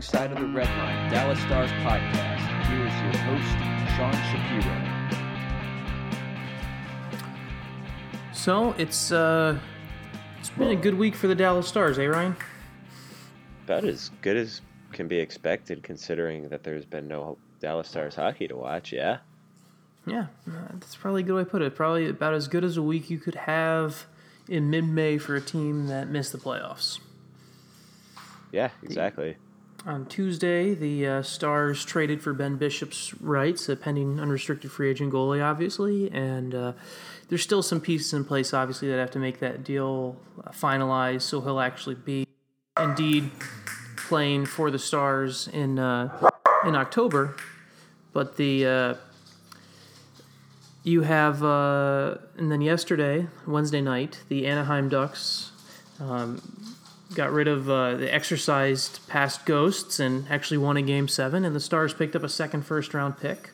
the Wrong Side of the Red Line Dallas Stars podcast. Here is your host, Sean Shapiro. So it's uh, it's been a good week for the Dallas Stars, eh, Ryan? About as good as can be expected, considering that there's been no Dallas Stars hockey to watch. Yeah. Yeah, uh, that's probably a good way to put it. Probably about as good as a week you could have in mid-May for a team that missed the playoffs. Yeah, exactly. On Tuesday, the uh, Stars traded for Ben Bishop's rights, a pending unrestricted free agent goalie, obviously, and uh, there's still some pieces in place, obviously, that have to make that deal uh, finalized, so he'll actually be indeed playing for the Stars in uh, in October. But the uh, you have, uh, and then yesterday, Wednesday night, the Anaheim Ducks um, got rid of uh, the exorcised past ghosts and actually won a game seven, and the Stars picked up a second first round pick.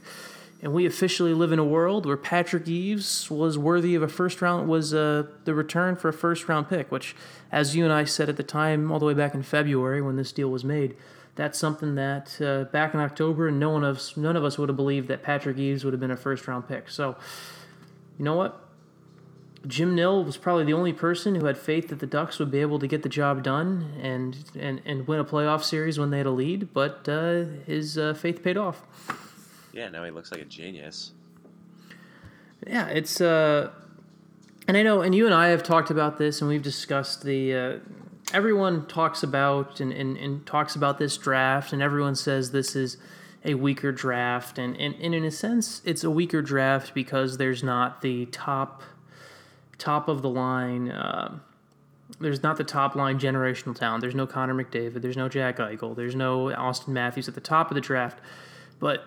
And we officially live in a world where Patrick Eaves was worthy of a first round, was uh, the return for a first round pick, which, as you and I said at the time, all the way back in February when this deal was made, that's something that uh, back in October, no one of none of us would have believed that Patrick Eaves would have been a first round pick. So, you know what? Jim Nill was probably the only person who had faith that the Ducks would be able to get the job done and and, and win a playoff series when they had a lead, but uh, his uh, faith paid off. Yeah, now he looks like a genius. Yeah, it's uh, and I know, and you and I have talked about this, and we've discussed the. Uh, everyone talks about and, and, and talks about this draft, and everyone says this is a weaker draft, and, and, and in a sense, it's a weaker draft because there's not the top top of the line. Uh, there's not the top line generational talent. There's no Connor McDavid. There's no Jack Eichel. There's no Auston Matthews at the top of the draft. But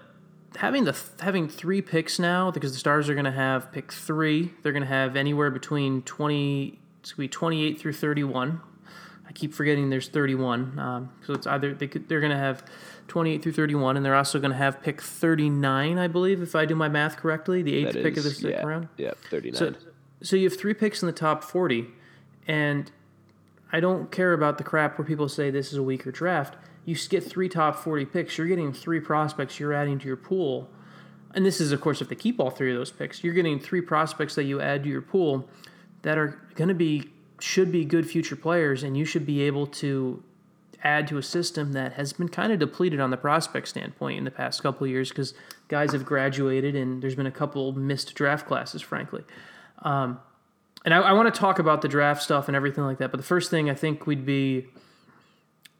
having the having three picks now because the Stars are going to have pick three. They're going to have anywhere between twenty. It's going to be twenty eight through thirty one. I keep forgetting there's 31. Um, so it's either they could, they're going to have 28 through 31, and they're also going to have pick 39, I believe, if I do my math correctly, the eighth That pick of the second yeah, round. Yeah, 39. So, so you have three picks in the top 40, and I don't care about the crap where people say this is a weaker draft. You get three top 40 picks, you're getting three prospects you're adding to your pool. And this is, of course, if they keep all three of those picks. You're getting three prospects that you add to your pool that are going to be, should be good future players, and you should be able to add to a system that has been kind of depleted on the prospect standpoint in the past couple years because guys have graduated and there's been a couple missed draft classes, frankly. Um, and I, I want to talk about the draft stuff and everything like that. But the first thing I think we'd be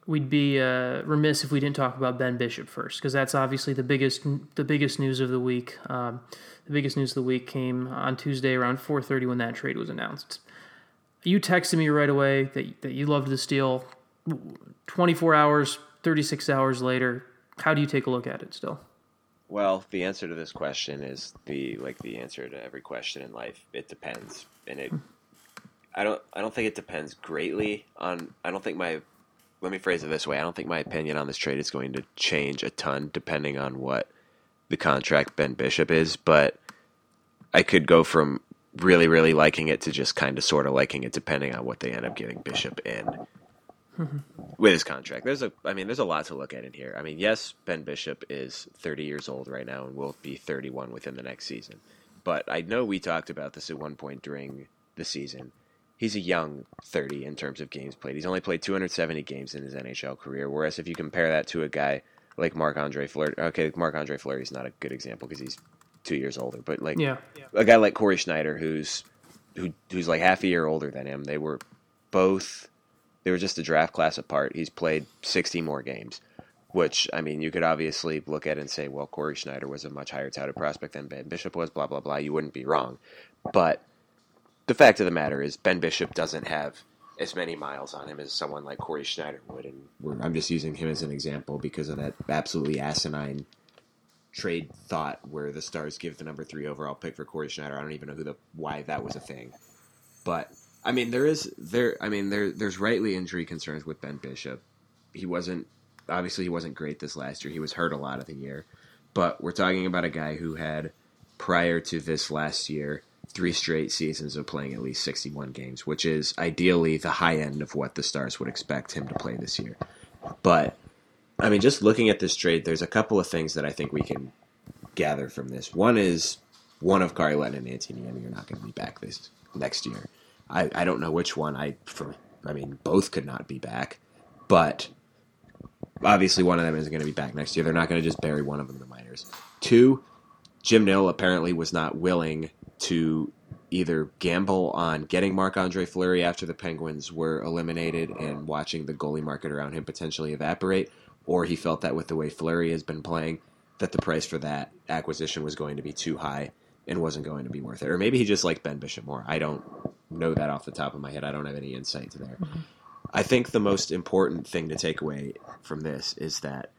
we'd be uh, remiss if we didn't talk about Ben Bishop first because that's obviously the biggest the biggest news of the week. Um, the biggest news of the week came on Tuesday around 4:30 when that trade was announced. You texted me right away that that you loved this deal. 24 hours, 36 hours later, how do you take a look at it still? Well, the answer to this question is the like the answer to every question in life. It depends, and it. I don't. I don't think it depends greatly on. I don't think my. Let me phrase it this way. I don't think my opinion on this trade is going to change a ton depending on what the contract Ben Bishop is, but I could go from really, really liking it to just kind of sort of liking it depending on what they end up giving Bishop in Mm-hmm. with his contract. There's a, I mean, there's a lot to look at in here. I mean, yes, Ben Bishop is 30 years old right now and will be 31 within the next season. But I know we talked about this at one point during the season. He's a young 30 in terms of games played. He's only played 270 games in his NHL career. Whereas if you compare that to a guy like Marc Andre Fleury, okay, Marc Andre Fleury is not a good example because he's two years older. But like Yeah. a guy like Cory Schneider, who's who who's like half a year older than him. They were both they were just a draft class apart. He's played sixty more games, which I mean, you could obviously look at and say, well, Cory Schneider was a much higher touted prospect than Ben Bishop was. Blah blah blah. You wouldn't be wrong, but the fact of the matter is, Ben Bishop doesn't have as many miles on him as someone like Cory Schneider would, and I'm just using him as an example because of that absolutely asinine trade thought where the Stars give the number three overall pick for Cory Schneider. I don't even know who the why that was a thing, but I mean there is there I mean there there's rightly injury concerns with Ben Bishop. He wasn't obviously he wasn't great this last year. He was hurt a lot of the year, but we're talking about a guy who had prior to this last year three straight seasons of playing at least 61 games, which is ideally the high end of what the Stars would expect him to play this year. But I mean, just looking at this trade, there's a couple of things that I think we can gather from this. One is one of Kari Lehtonen and are not going to be back this next year. I, I don't know which one. I for I mean, both could not be back, but obviously one of them isn't going to be back next year. They're not going to just bury one of them in the minors. Two, Jim Nill apparently was not willing to either gamble on getting Marc Andre Fleury after the Penguins were eliminated and watching the goalie market around him potentially evaporate, or he felt that with the way Fleury has been playing, that the price for that acquisition was going to be too high and wasn't going to be worth it. Or maybe he just liked Ben Bishop more. I don't know that off the top of my head. I don't have any insight to there. Mm-hmm. I think the most important thing to take away from this is that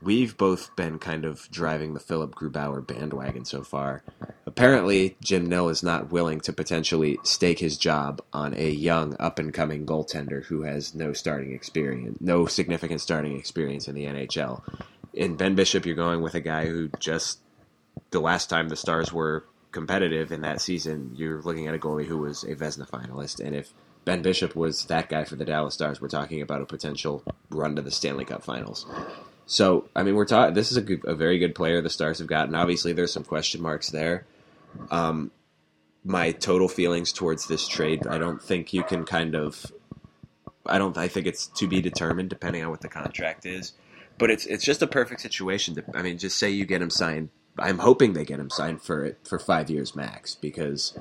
we've both been kind of driving the Philipp Grubauer bandwagon so far. Apparently, Jim Nill is not willing to potentially stake his job on a young, up and coming goaltender who has no starting experience, no significant starting experience in the NHL. In Ben Bishop, you're going with a guy who just the last time the Stars were competitive in that season, you're looking at a goalie who was a Vezina finalist, and if Ben Bishop was that guy for the Dallas Stars, we're talking about a potential run to the Stanley Cup Finals. So, I mean, we're talking. This is a, good, a, very good player the Stars have gotten. Obviously, there's some question marks there. Um, my total feelings towards this trade, I don't think you can kind of. I don't. I think it's to be determined depending on what the contract is. But it's it's just a perfect situation. To, I mean, just say you get him signed. I'm hoping they get him signed for it for five years max because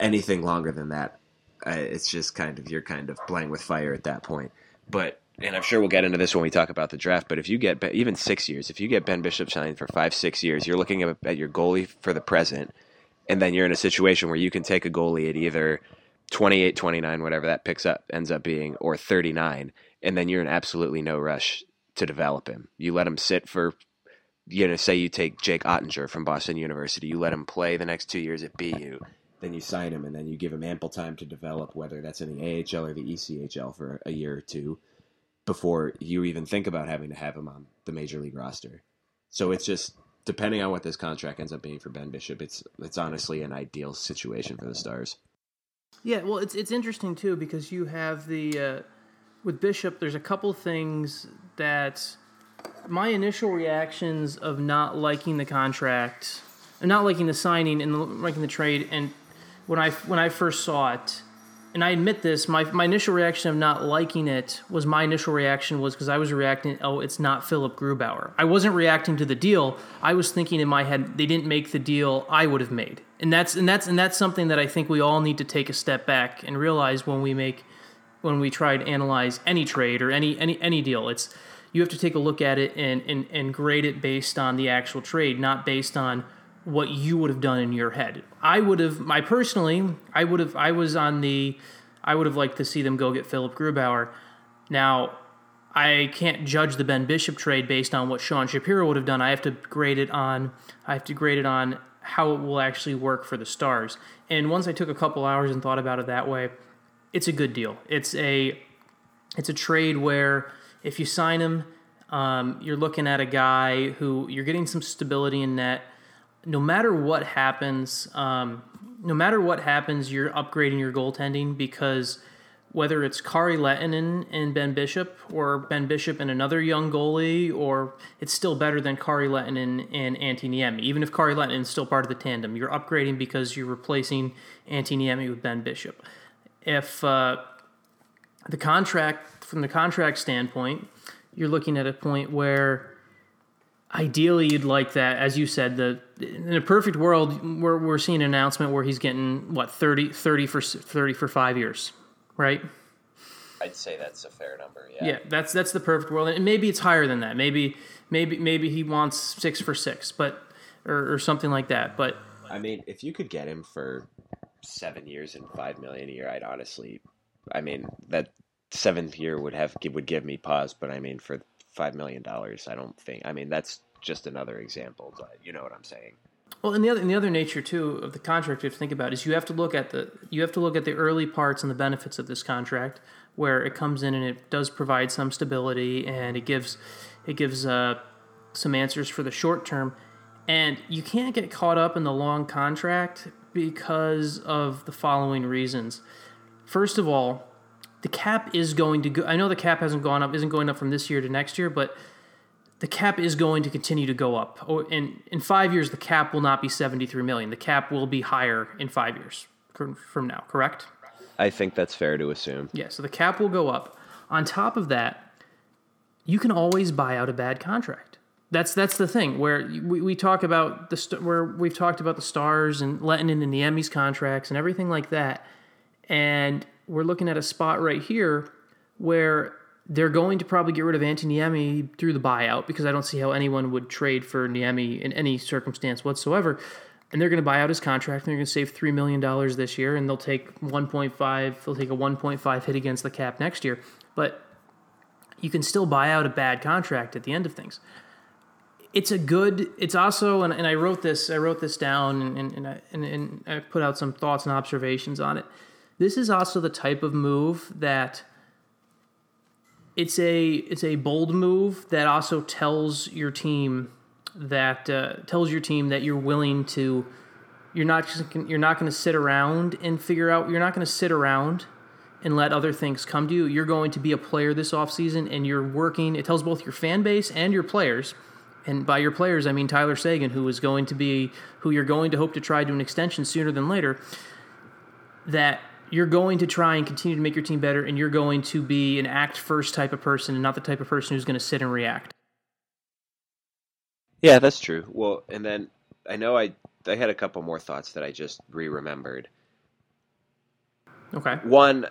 anything longer than that, uh, it's just kind of you're kind of playing with fire at that point. But and I'm sure we'll get into this when we talk about the draft, but if you get even six years, if you get Ben Bishop signed for five, six years, you're looking at, at your goalie for the present, and then you're in a situation where you can take a goalie at either 28, 29, whatever that picks up ends up being, or 39, and then you're in absolutely no rush to develop him. You let him sit for, you know, say you take Jake Oettinger from Boston University, you let him play the next two years at BU, then you sign him, and then you give him ample time to develop, whether that's in the AHL or the ECHL for a year or two before you even think about having to have him on the major league roster. So it's just depending on what this contract ends up being for Ben Bishop, it's it's honestly an ideal situation for the Stars. Yeah, well, it's it's interesting too because you have the uh, with Bishop. There's a couple things that my initial reactions of not liking the contract, and not liking the signing and liking the trade, and when I when I first saw it, and I admit this, my, my initial reaction of not liking it was my initial reaction was because I was reacting, oh, it's not Philipp Grubauer. I wasn't reacting to the deal. I was thinking in my head they didn't make the deal I would have made, and that's and that's and that's something that I think we all need to take a step back and realize when we make when we try to analyze any trade or any any any deal. It's you have to take a look at it and and, and grade it based on the actual trade, not based on what you would have done in your head. I would have, my personally, I would have, I was on the, I would have liked to see them go get Philipp Grubauer. Now, I can't judge the Ben Bishop trade based on what Sean Shapiro would have done. I have to grade it on, I have to grade it on how it will actually work for the Stars. And once I took a couple hours and thought about it that way, it's a good deal. It's a, it's a trade where if you sign him, um, you're looking at a guy who you're getting some stability in net no matter what happens, um, no matter what happens, you're upgrading your goaltending because whether it's Kari Lehtonen and Ben Bishop or Ben Bishop and another young goalie, or it's still better than Kari Lehtonen and Antti Niemi. Even if Kari Lehtonen is still part of the tandem, you're upgrading because you're replacing Antti Niemi with Ben Bishop. If uh, the contract, from the contract standpoint, you're looking at a point where ideally you'd like that as you said the in a perfect world we're, we're seeing an announcement where he's getting what 30 30 for 30 for 5 years right? I'd say that's a fair number yeah. Yeah that's that's the perfect world and maybe it's higher than that maybe maybe maybe he wants 6 for 6 but or, or something like that but I mean if you could get him for 7 years and 5 million a year I'd honestly I mean that seventh year would have would give me pause but I mean for five million dollars. I don't think. I mean, that's just another example, but you know what I'm saying. Well, and the other and the other nature too of the contract you have to think about is you have to look at the you have to look at the early parts and the benefits of this contract, where it comes in and it does provide some stability and it gives it gives uh, some answers for the short term, and you can't get caught up in the long contract because of the following reasons. First of all, the cap is going to go. I know the cap hasn't gone up, isn't going up from this year to next year, but the cap is going to continue to go up. Or in in five years, the cap will not be seventy three million. The cap will be higher in five years from now. Correct? I think that's fair to assume. Yeah. So the cap will go up. On top of that, you can always buy out a bad contract. That's that's the thing where we, we talk about the st- where we've talked about the stars and letting in the Emmys contracts and everything like that, and we're looking at a spot right here where they're going to probably get rid of Antti Niemi through the buyout because I don't see how anyone would trade for Niemi in any circumstance whatsoever. And they're going to buy out his contract and they're going to save $3 million this year and they'll take 1.5, they'll take a 1.5 hit against the cap next year. But you can still buy out a bad contract at the end of things. It's a good, it's also, and, and I wrote this, I wrote this down and, and, and, I, and, and I put out some thoughts and observations on it. This is also the type of move that it's a it's a bold move that also tells your team that uh, tells your team that you're willing to you're not just you're not going to sit around and figure out you're not going to sit around and let other things come to you. You're going to be a player this offseason and you're working it tells both your fan base and your players. And by your players i mean tyler seguin who is going to be who you're going to hope to try to an extension sooner than later that you're going to try and continue to make your team better, and you're going to be an act first type of person and not the type of person who's going to sit and react. Yeah, that's true. Well, and then I know I I had a couple more thoughts that I just re-remembered. Okay. One,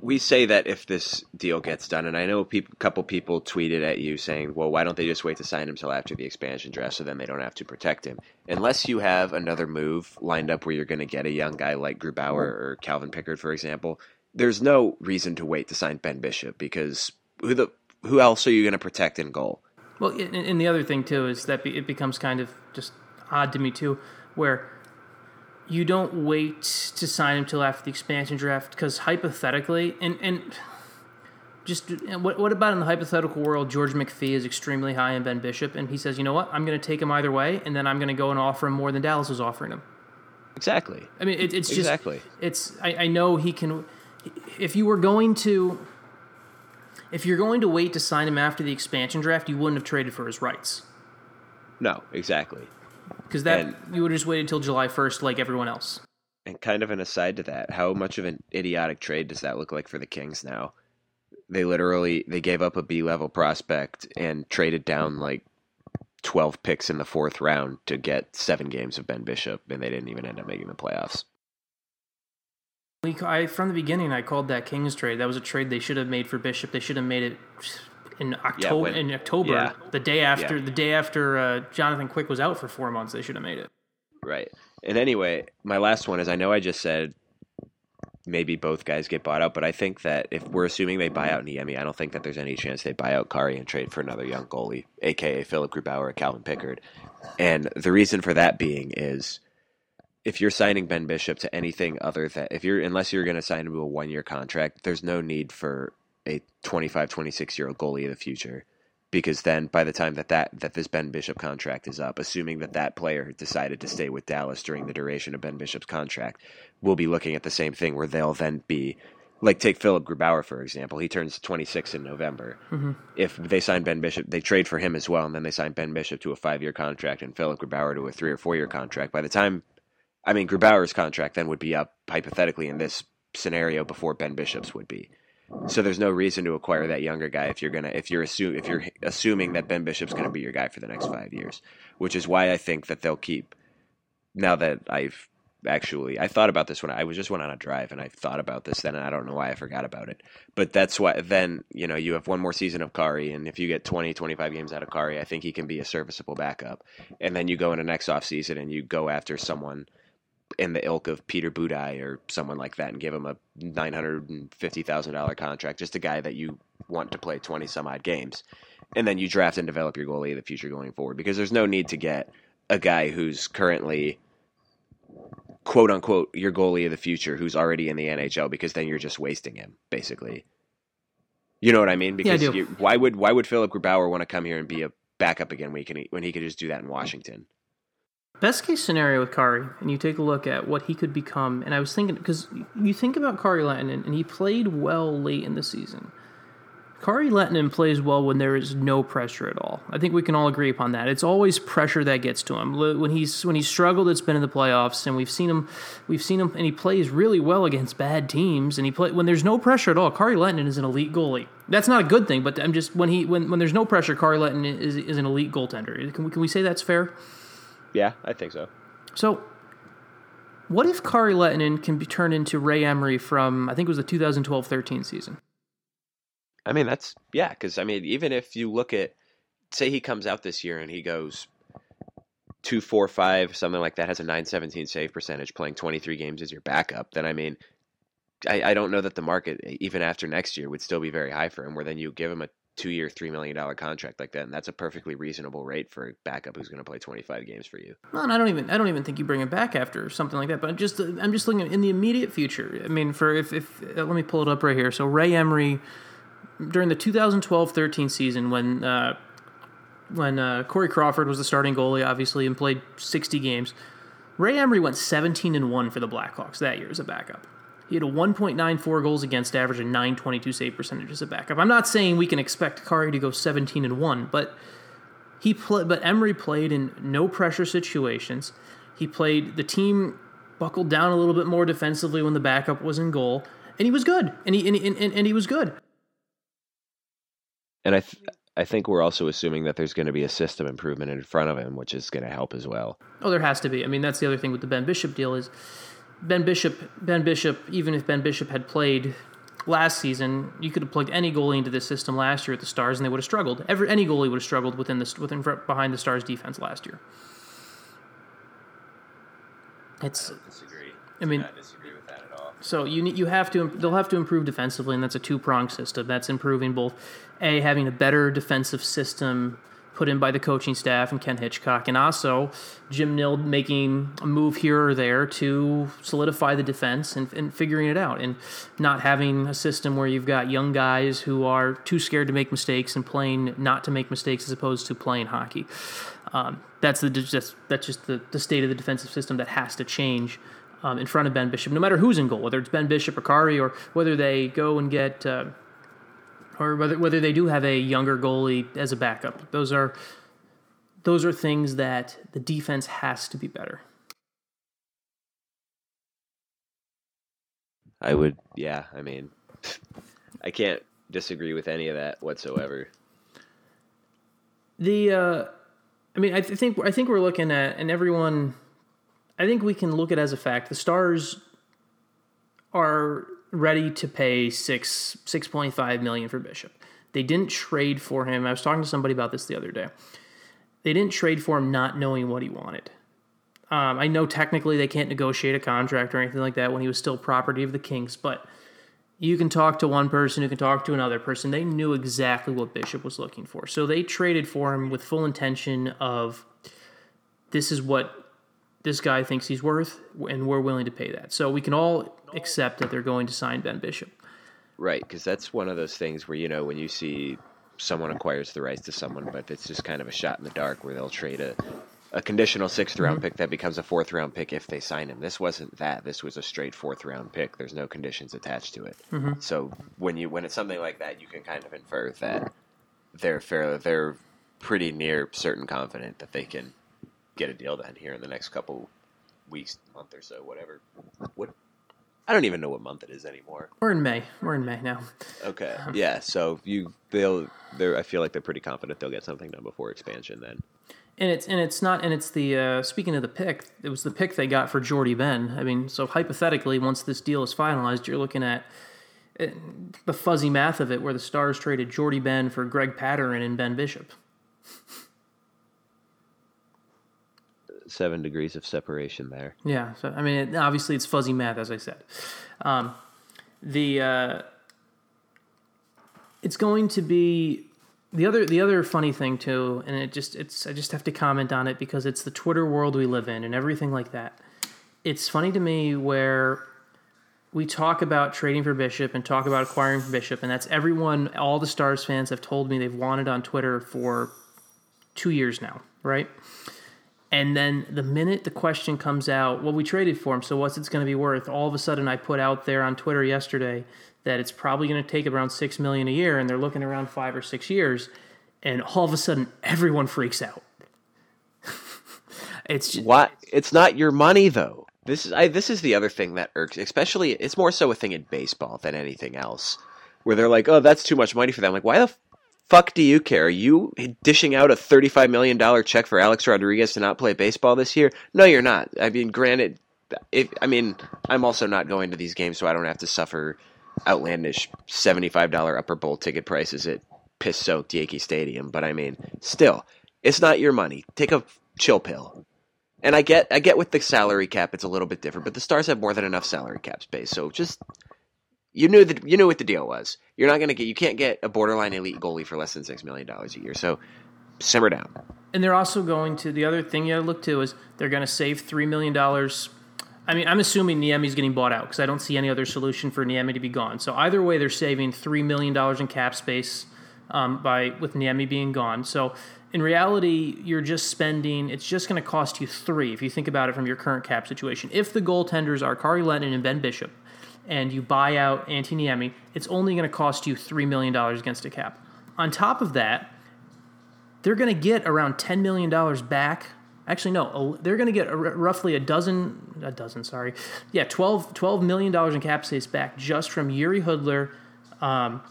we say that if this deal gets done, and I know a couple people tweeted at you saying, "Well, why don't they just wait to sign him until after the expansion draft, so then they don't have to protect him?" Unless you have another move lined up where you're going to get a young guy like Grubauer or Calvin Pickard, for example, there's no reason to wait to sign Ben Bishop because who the who else are you going to protect in goal? Well, and the other thing too is that it becomes kind of just odd to me too, where you don't wait to sign him till after the expansion draft because hypothetically, and and just what what about in the hypothetical world, George McPhee is extremely high in Ben Bishop, and he says, you know what, I'm going to take him either way, and then I'm going to go and offer him more than Dallas is offering him. Exactly. I mean, it, it's just exactly. It's I, I know he can. If you were going to, if you're going to wait to sign him after the expansion draft, you wouldn't have traded for his rights. No, exactly because that and, you would just wait until July first, like everyone else. And kind of an aside to that, how much of an idiotic trade does that look like for the Kings now? They literally they gave up a B level prospect and traded down like twelve picks in the fourth round to get seven games of Ben Bishop, and they didn't even end up making the playoffs. We I, from the beginning, I called that Kings trade. That was a trade they should have made for Bishop. They should have made it in October. Yeah, when, in October, yeah. the day after, yeah. the day after uh, Jonathan Quick was out for four months, they should have made it. Right. And anyway, my last one is I know I just said maybe both guys get bought out, but I think that if we're assuming they buy out Niemi, I don't think that there's any chance they buy out Kari and trade for another young goalie, aka Philipp Grubauer or Calvin Pickard. And the reason for that being is if you're signing Ben Bishop to anything other than if you're unless you're going to sign him to a one year contract, there's no need for a 25, 26 year old goalie of the future. Because then, by the time that, that that this Ben Bishop contract is up, assuming that that player decided to stay with Dallas during the duration of Ben Bishop's contract, we'll be looking at the same thing where they'll then be like take Philipp Grubauer for example. He turns 26 in November. Mm-hmm. If they sign Ben Bishop, they trade for him as well, and then they sign Ben Bishop to a five year contract and Philipp Grubauer to a three or four year contract. By the time, I mean Grubauer's contract then would be up hypothetically in this scenario before Ben Bishop's would be. So there's no reason to acquire that younger guy if you're gonna if you're assume if you're assuming that Ben Bishop's gonna be your guy for the next five years, which is why I think that they'll keep. Now that I've actually I thought about this when I was just went on a drive and I thought about this then and I don't know why I forgot about it. But that's why then, you know, you have one more season of Kari and if you get 20, 25 games out of Kari, I think he can be a serviceable backup. And then you go into next off season and you go after someone in the ilk of Peter Budaj or someone like that and give him a nine hundred and fifty thousand dollar contract, just a guy that you want to play twenty some odd games, and then you draft and develop your goalie of the future going forward because there's no need to get a guy who's currently quote unquote your goalie of the future who's already in the NHL because then you're just wasting him basically. You know what I mean? Because yeah, I you, why would why would Philipp Grubauer want to come here and be a backup again when he can when he could just do that in Washington? Best case scenario with Kari, and you take a look at what he could become, and I was thinking because you think about Kari Lehtonen, and he played well late in the season. Kari Lehtonen plays well when there is no pressure at all. I think we can all agree upon that. It's always pressure that gets to him. When he's when he's struggled, it's been in the playoffs, and we've seen him, we've seen him, and he plays really well against bad teams. And he play when there's no pressure at all. Kari Lehtonen is an elite goalie. That's not a good thing, but I'm just when he when, when there's no pressure, Kari Lehtonen is, is an elite goaltender. Can we can we say that's fair? Yeah, I think so. So, what if Kari Lehtonen can be turned into Ray Emery from I think it was the 2012-13 season? I mean, that's yeah, because I mean, even if you look at, say, he comes out this year and he goes two, four, five, something like that, has a nine seventeen save percentage, playing twenty three games as your backup, then I mean, I, I don't know that the market even after next year would still be very high for him. Where then you give him a two year, three million dollar contract like that, and that's a perfectly reasonable rate for a backup who's going to play twenty five games for you. Well, and I don't even I don't even think you bring him back after something like that. But I'm just I'm just looking in the immediate future. I mean, for if if uh, let me pull it up right here. So Ray Emery during the 2012-13 season when uh, when uh, Corey Crawford was the starting goalie, obviously, and played 60 games. Ray Emery went 17 and one for the Blackhawks that year as a backup. He had a 1.94 goals against average and 922 save percentage as a backup. I'm not saying we can expect Kari to go 17 and one, but he played. But Emery played in no pressure situations. He played the team buckled down a little bit more defensively when the backup was in goal, and he was good. And he and, and, and he was good. And I, th- I think we're also assuming that there's going to be a system improvement in front of him, which is going to help as well. Oh, there has to be. I mean, that's the other thing with the Ben Bishop deal is Ben Bishop. Ben Bishop, even if Ben Bishop had played last season, you could have plugged any goalie into this system last year at the Stars, and they would have struggled. Every any goalie would have struggled within this within behind the Stars defense last year. It's. I disagree. I mean, I disagree with that at all. So you you have to they'll have to improve defensively, and that's a two pronged system. That's improving both a having a better defensive system put in by the coaching staff and Ken Hitchcock, and also Jim Nill making a move here or there to solidify the defense and, and figuring it out, and not having a system where you've got young guys who are too scared to make mistakes and playing not to make mistakes as opposed to playing hockey. Um, that's the just that's just the, the state of the defensive system that has to change. Um, in front of Ben Bishop, no matter who's in goal, whether it's Ben Bishop or Kari, or whether they go and get uh, or whether whether they do have a younger goalie as a backup. Those are those are things that the defense has to be better. I would, yeah. I mean, I can't disagree with any of that whatsoever. The, uh, I mean, I th- think I think we're looking at, and everyone, I think we can look at as a fact. The Stars are ready to pay six six point five million for Bishop. They didn't trade for him. I was talking to somebody about this the other day. They didn't trade for him not knowing what he wanted. Um, I know technically they can't negotiate a contract or anything like that when he was still property of the Kings, but you can talk to one person who can talk to another person. They knew exactly what Bishop was looking for. So they traded for him with full intention of this is what this guy thinks he's worth, and we're willing to pay that. So we can all accept that they're going to sign Ben Bishop. Right, because that's one of those things where you know when you see someone acquires the rights to someone, but it's just kind of a shot in the dark where they'll trade a a conditional 6th round mm-hmm. pick that becomes a fourth round pick if they sign him. This wasn't that. This was a straight fourth round pick. There's no conditions attached to it. Mm-hmm. So when you when it's something like that, you can kind of infer that they're fairly They're pretty near certain confident that they can get a deal done here in the next couple weeks, month or so, whatever. What I don't even know what month it is anymore. We're in May. We're in May now. Okay. Yeah. So you they'll they I feel like they're pretty confident they'll get something done before expansion then. And it's and it's not and it's the uh, speaking of the pick, it was the pick they got for Jordie Benn. I mean, so hypothetically, once this deal is finalized, you're looking at uh, the fuzzy math of it, where the Stars traded Jordie Benn for Greg Pateryn and Ben Bishop. seven degrees of separation there. Yeah, so I mean, it, obviously it's fuzzy math, as I said. Um, the uh, it's going to be the other the other funny thing too, and it just it's I just have to comment on it because it's the Twitter world we live in and everything like that. It's funny to me where we talk about trading for Bishop and talk about acquiring for Bishop, and that's everyone, all the Stars fans have told me they've wanted on Twitter for two years now, right? And then the minute the question comes out, well, we traded for him, so what's it's going to be worth? All of a sudden, I put out there on Twitter yesterday that it's probably going to take around six million a year, and they're looking around five or six years, and all of a sudden, everyone freaks out. it's just, Why? It's not your money though. This is I, this is the other thing that irks, especially it's more so a thing in baseball than anything else, where they're like, "Oh, that's too much money for them." Like, why the fuck do you care? Are you dishing out a thirty-five million dollar check for Alex Rodriguez to not play baseball this year? No, you're not. I mean, granted, if I mean, I'm also not going to these games, so I don't have to suffer outlandish seventy-five dollar upper bowl ticket prices at piss-soaked Yankee Stadium. But I mean, still, it's not your money. Take a chill pill. And I get, I get with the salary cap, it's a little bit different, but the Stars have more than enough salary cap space. So just, you knew that, you knew what the deal was. You're not going to get, you can't get a borderline elite goalie for less than six million dollars a year. So simmer down. And they're also going to the other thing you got to look to is they're going to save three million dollars. I mean, I'm assuming Niemi's getting bought out because I don't see any other solution for Niemi to be gone. So either way, they're saving three million dollars in cap space um, by with Niemi being gone. So in reality, you're just spending. It's just going to cost you three if you think about it from your current cap situation. If the goaltenders are Kari Lehtonen and Ben Bishop, and you buy out Antti Niemi, it's only going to cost you three million dollars against a cap. On top of that, they're going to get around $10 million back. Actually, no, they're going to get a, roughly a dozen, a dozen, sorry. Yeah, 12, $12 million in cap space back just from Jiri Hudler, um,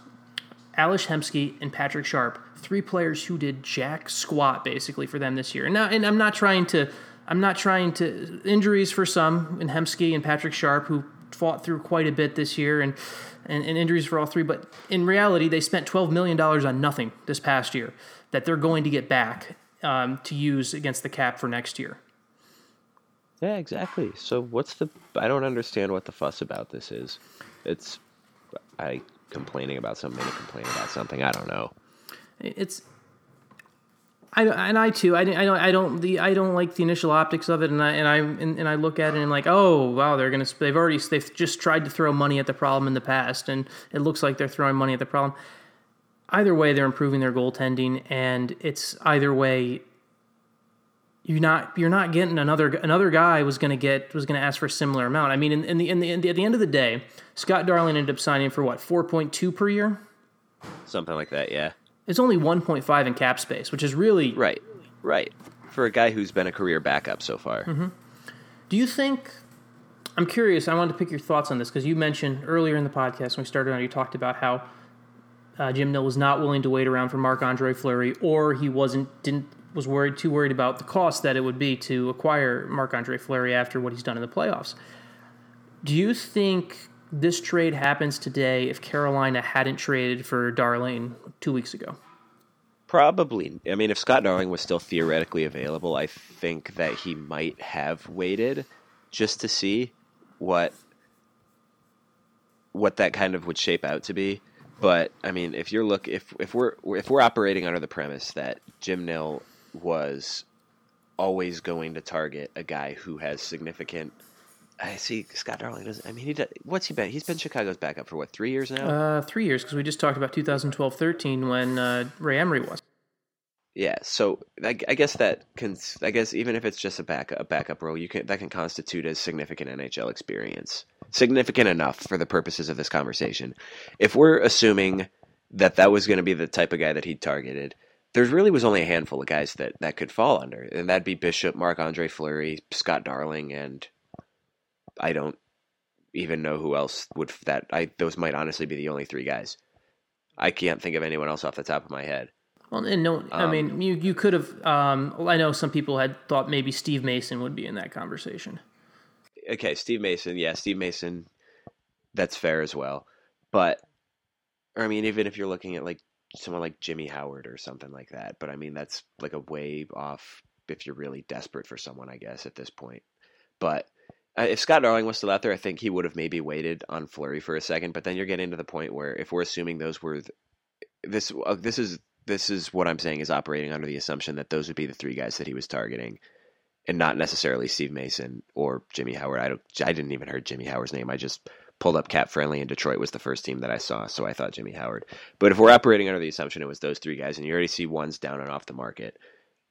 Ales Hemsky, and Patrick Sharp. Three players who did jack squat basically for them this year. And now, and I'm not trying to, I'm not trying to, injuries for some, and Hemsky and Patrick Sharp, who fought through quite a bit this year, and, and, and injuries for all three. But in reality, they spent $12 million on nothing this past year that they're going to get back um, to use against the cap for next year. Yeah, exactly. So what's the? I don't understand what the fuss about this is. It's I complaining about something to complain about something. I don't know. It's I and I too. I, I don't. I don't. The I don't like the initial optics of it, and I and I and, and I look at it and like, oh wow, they're gonna. They've already. They've just tried to throw money at the problem in the past, and it looks like they're throwing money at the problem. Either way, they're improving their goaltending, and it's either way. You're not. You're not getting another. Another guy was to get. Was to ask for a similar amount. I mean, in, in the in the, in the at the end of the day, Scott Darling ended up signing for what four point two per year. Something like that. Yeah. It's only 1.5 in cap space, which is really Right. Right. For a guy who's been a career backup so far. Do you think? I'm curious. I wanted to pick your thoughts on this because you mentioned earlier in the podcast when we started on, you talked about how uh, Jim Nill was not willing to wait around for Marc Andre Fleury, or he wasn't didn't was worried too worried about the cost that it would be to acquire Marc Andre Fleury after what he's done in the playoffs. Do you think this trade happens today if Carolina hadn't traded for Darling two weeks ago? Probably. I mean, if Scott Darling was still theoretically available, I think that he might have waited just to see what what that kind of would shape out to be. But I mean, if you're look if if we're if we're operating under the premise that Jim Nill was always going to target a guy who has significant I see Scott Darling doesn't. I mean, he does, what's he been? He's been Chicago's backup for what three years now. Uh, three years because we just talked about 2012-13 when uh, Ray Emery was. Yeah, so I, I guess that can. I guess even if it's just a back a backup role, you can that can constitute as significant NHL experience, significant enough for the purposes of this conversation. If we're assuming that that was going to be the type of guy that he targeted, there really was only a handful of guys that that could fall under, and that'd be Bishop, Marc Andre Fleury, Scott Darling, and I don't even know who else would that. I those might honestly be the only three guys. I can't think of anyone else off the top of my head. Well, and no, I mean, you you could have. Um, I know some people had thought maybe Steve Mason would be in that conversation. Okay, Steve Mason. Yeah, Steve Mason. That's fair as well. But I mean, even if you're looking at like someone like Jimmy Howard or something like that, but I mean, that's like a way off if you're really desperate for someone, I guess, at this point. But if Scott Darling was still out there, I think he would have maybe waited on Fleury for a second. But then you're getting to the point where if we're assuming those were th- this, uh, this is this is what I'm saying is operating under the assumption that those would be the three guys that he was targeting, and not necessarily Steve Mason or Jimmy Howard. I don't, I didn't even heard Jimmy Howard's name. I just pulled up Cap Friendly, and Detroit was the first team that I saw, so I thought Jimmy Howard. But if we're operating under the assumption it was those three guys, and you already see one's down and off the market,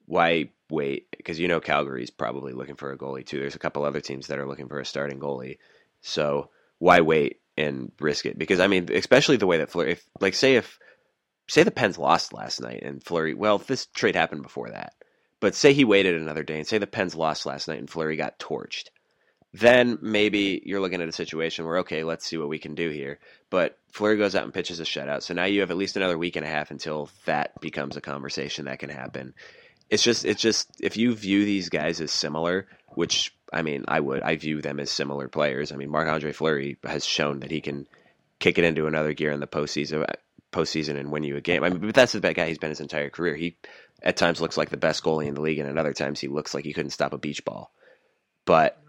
why wait? Because you know Calgary's probably looking for a goalie too. There's a couple other teams that are looking for a starting goalie. So why wait and risk it? Because I mean, especially the way that Fleury, if like say if say the Pens lost last night and Fleury, well, this trade happened before that, but say he waited another day and say the Pens lost last night and Fleury got torched then maybe you're looking at a situation where okay, let's see what we can do here. But Fleury goes out and pitches a shutout, so now you have at least another week and a half until that becomes a conversation that can happen. It's just it's just if you view these guys as similar, which I mean I would, I view them as similar players. I mean Marc Andre Fleury has shown that he can kick it into another gear in the postseason postseason and win you a game. I mean, but that's the bad guy he's been his entire career. He at times looks like the best goalie in the league, and at other times he looks like he couldn't stop a beach ball. But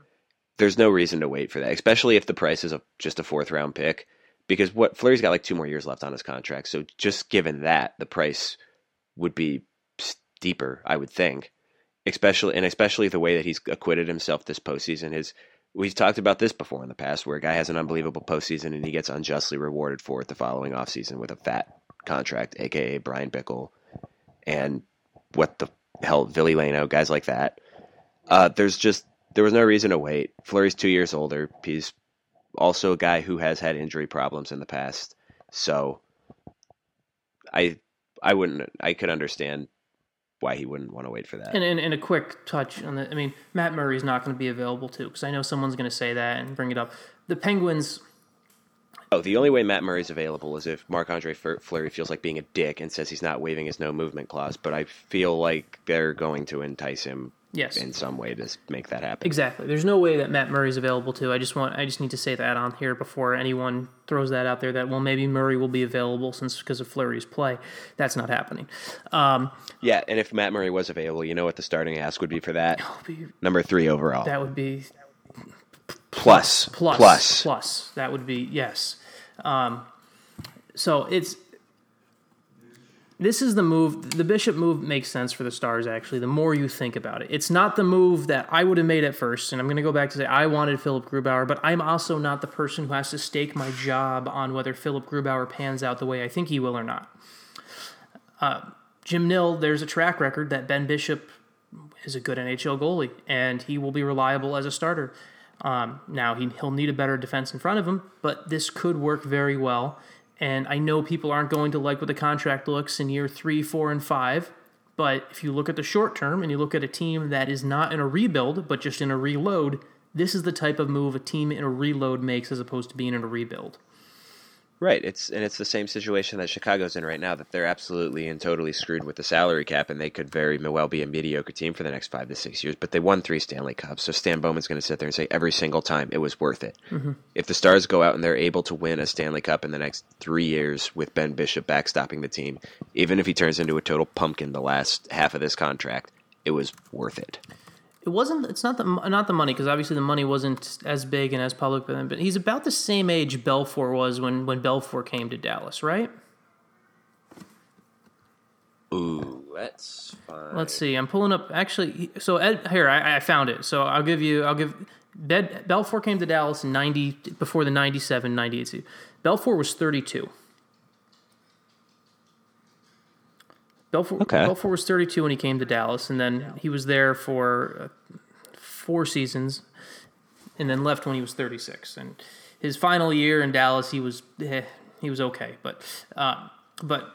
there's no reason to wait for that, especially if the price is a, just a fourth round pick. Because what Fleury's got like two more years left on his contract, so just given that, the price would be steeper, I would think. Especially and especially the way that he's acquitted himself this postseason. His we've talked about this before in the past, where a guy has an unbelievable postseason and he gets unjustly rewarded for it the following offseason with a fat contract, aka Bryan Bickell, and what the hell, Ville Leino, guys like that. Uh, there's just there was no reason to wait. Fleury's two years older. He's also a guy who has had injury problems in the past. So I I wouldn't I could understand why he wouldn't want to wait for that. And, and, and a quick touch on the I mean, Matt Murray's not going to be available too because I know someone's going to say that and bring it up. The Penguins. Oh, the only way Matt Murray's available is if Marc Andre Fleury feels like being a dick and says he's not waiving his no movement clause. But I feel like they're going to entice him yes. in some way to make that happen. Exactly. There's no way that Matt Murray's available too. I just want I just need to say that on here before anyone throws that out there that well maybe Murray will be available since because of Fleury's play. That's not happening. Um, yeah, and if Matt Murray was available, you know what the starting ask would be for that? Be, Number three overall. That would be plus plus plus plus. That would be yes. Um, so it's this is the move. The Bishop move makes sense for the Stars, actually, the more you think about it. It's not the move that I would have made at first. And I'm going to go back to say I wanted Philipp Grubauer, but I'm also not the person who has to stake my job on whether Philipp Grubauer pans out the way I think he will or not. Uh, Jim Nill, there's a track record that Ben Bishop is a good NHL goalie, and he will be reliable as a starter. Um, now, he, he'll need a better defense in front of him, but this could work very well. And I know people aren't going to like what the contract looks in year three, four, and five. But if you look at the short term and you look at a team that is not in a rebuild, but just in a reload, this is the type of move a team in a reload makes as opposed to being in a rebuild. Right. It's and it's the same situation that Chicago's in right now that they're absolutely and totally screwed with the salary cap and they could very well be a mediocre team for the next five to six years. But they won three Stanley Cups, so Stan Bowman's going to sit there and say every single time it was worth it. Mm-hmm. If the Stars go out and they're able to win a Stanley Cup in the next three years with Ben Bishop backstopping the team, even if he turns into a total pumpkin the last half of this contract, it was worth it it wasn't. It's not the not the money because obviously the money wasn't as big and as public. But but he's about the same age Belfour was when when Belfour came to Dallas, right? Ooh, that's fine. Let's see. I'm pulling up. Actually, so Ed, here I, I found it. So I'll give you. I'll give. Bed, Belfour came to Dallas in 90 before the 97 98 season. Belfour was 32. Belfour, okay. Belfour was 32 when he came to Dallas, and then he was there for uh, four seasons, and then left when he was 36. And his final year in Dallas, he was eh, he was okay, but uh, but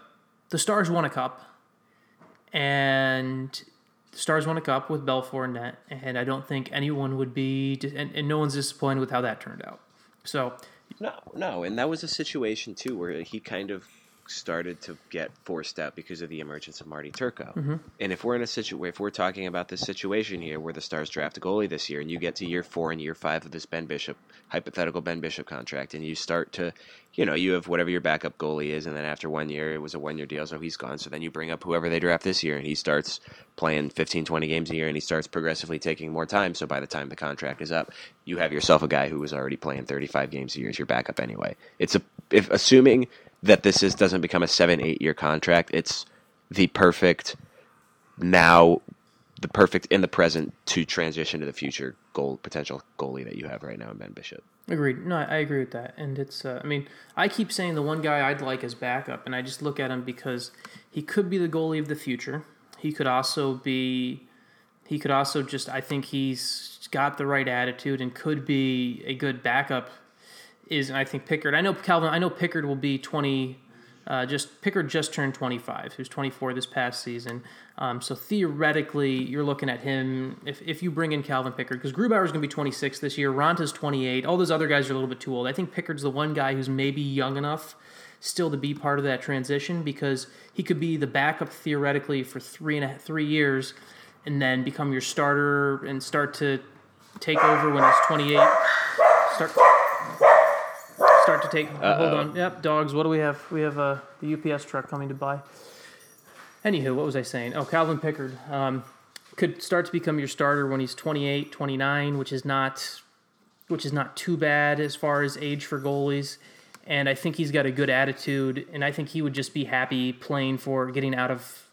the Stars won a cup, and the Stars won a cup with Belfour and net, and I don't think anyone would be, and, and no one's disappointed with how that turned out. So no, no, and that was a situation too where he kind of started to get forced out because of the emergence of Marty Turco. Mm-hmm. And if we're in a situation, if we're talking about this situation here where the Stars draft a goalie this year, and you get to year four and year five of this Ben Bishop hypothetical Ben Bishop contract, and you start to, you know, you have whatever your backup goalie is, and then after one year, it was a one year deal, so he's gone. So then you bring up whoever they draft this year, and he starts playing 15, 20 games a year, and he starts progressively taking more time. So by the time the contract is up, you have yourself a guy who was already playing 35 games a year as your backup anyway. It's a if assuming that this is doesn't become a seven eight year contract. It's the perfect now, the perfect in the present to transition to the future goal potential goalie that you have right now in Ben Bishop. Agreed. No, I agree with that. And it's, uh, I mean, I keep saying the one guy I'd like as backup, and I just look at him because he could be the goalie of the future. he could also be he could also just I think he's got the right attitude and could be a good backup. Is and I think Pickard. I know Calvin. I know Pickard will be twenty. Uh, just Pickard just turned twenty five. He was twenty four this past season. Um, so theoretically, you're looking at him if, if you bring in Calvin Pickard because Grubauer is going to be 26 this year. Raanta's 28. All those other guys are a little bit too old. I think Pickard's the one guy who's maybe young enough still to be part of that transition because he could be the backup theoretically for three and a, three years, and then become your starter and start to take over when he's 28. Start start to take. Uh-oh. Hold on. Yep, dogs. What do we have? We have uh, the UPS truck coming to buy. Anywho, what was I saying? Oh, Calvin Pickard um, could start to become your starter when he's 28, 29, which is not which is not too bad as far as age for goalies. And I think he's got a good attitude, and I think he would just be happy playing for getting out of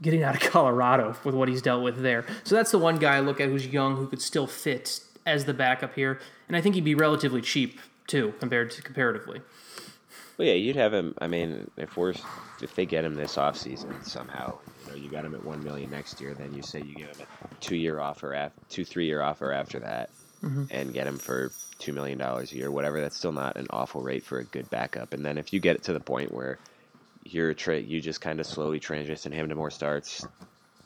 getting out of Colorado with what he's dealt with there. So that's the one guy I look at who's young who could still fit as the backup here, and I think he'd be relatively cheap too compared to comparatively. Well, yeah, you'd have him. I mean, if we're if they get him this offseason somehow, you know, you got him at one million next year. Then you say you give him a two year offer, after, two three year offer after that, mm-hmm. and get him for two million dollars a year, whatever. That's still not an awful rate for a good backup. And then if you get it to the point where you're a tra- you just kind of slowly transition him to more starts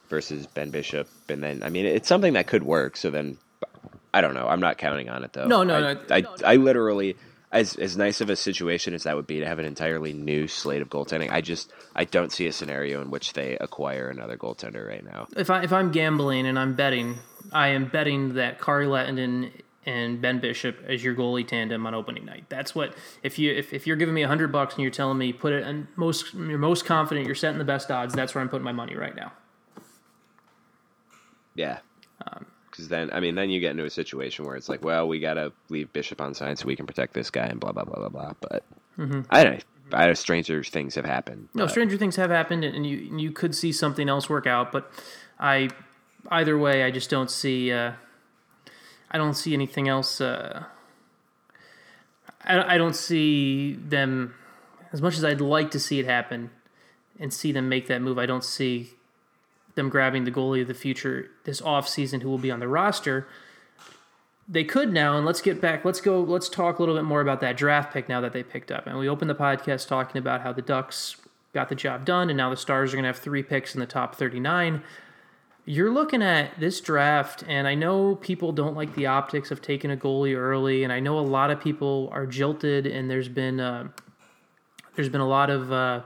versus Ben Bishop, and then I mean, it's something that could work. So then, I don't know. I'm not counting on it though. No, no, I, no. I, I literally. As, as nice of a situation as that would be to have an entirely new slate of goaltending, I just I don't see a scenario in which they acquire another goaltender right now. If I if I'm gambling and I'm betting, I am betting that Kari Lehtonen and Ben Bishop as your goalie tandem on opening night. That's what if you if, if you're giving me hundred bucks and you're telling me put it and most you're most confident you're setting the best odds. That's where I'm putting my money right now. Yeah. Um, Because then, I mean, then you get into a situation where it's like, well, we got to leave Bishop on side so we can protect this guy and blah, blah, blah, blah, blah. But I don't know. I know stranger things have happened. No, but- stranger things have happened, and you and you could see something else work out. But I, either way, I just don't see. Uh, I don't see anything else. Uh, I I don't see them as much as I'd like to see it happen, and see them make that move. I don't see them grabbing the goalie of the future this offseason who will be on the roster. They could now, and let's get back. Let's go. Let's talk a little bit more about that draft pick now that they picked up. And we opened the podcast talking about how the Ducks got the job done, and now the Stars are going to have three picks in the top 39. You're looking at this draft, and I know people don't like the optics of taking a goalie early, and I know a lot of people are jilted, and there's been uh, there's been a lot of uh,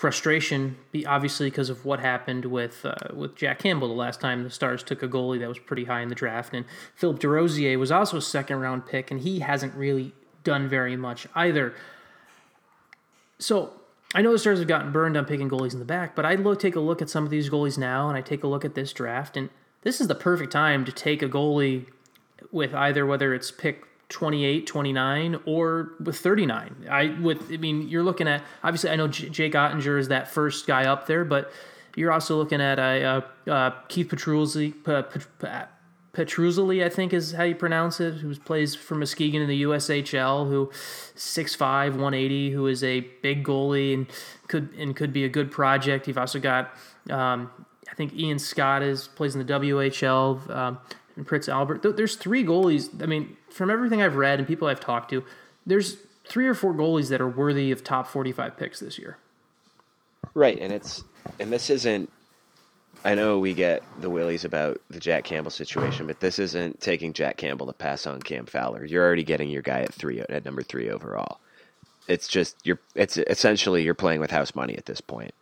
frustration, obviously because of what happened with uh, with Jack Campbell the last time the Stars took a goalie that was pretty high in the draft, and Philippe Desrosiers was also a second round pick, and he hasn't really done very much either. So I know the Stars have gotten burned on picking goalies in the back, but I look take a look at some of these goalies now, and I take a look at this draft, and this is the perfect time to take a goalie with either whether it's pick 28, 29, or with 39. I with I mean you're looking at obviously I know J- Jake Oettinger is that first guy up there, but you're also looking at uh, uh, uh, Keith Petruzzi, Petruzzi, I think is how you pronounce it, who plays for Muskegon in the USHL, who 6'5", 180, who is a big goalie and could and could be a good project. You've also got um, I think Ian Scott is plays in the WHL. Um, and Prince Albert. There's three goalies. I mean, from everything I've read and people I've talked to, there's three or four goalies that are worthy of top 45 picks this year. Right, and it's and this isn't. I know we get the willies about the Jack Campbell situation, but this isn't taking Jack Campbell to pass on Cam Fowler. You're already getting your guy at three at number three overall. It's just you're. It's essentially you're playing with house money at this point.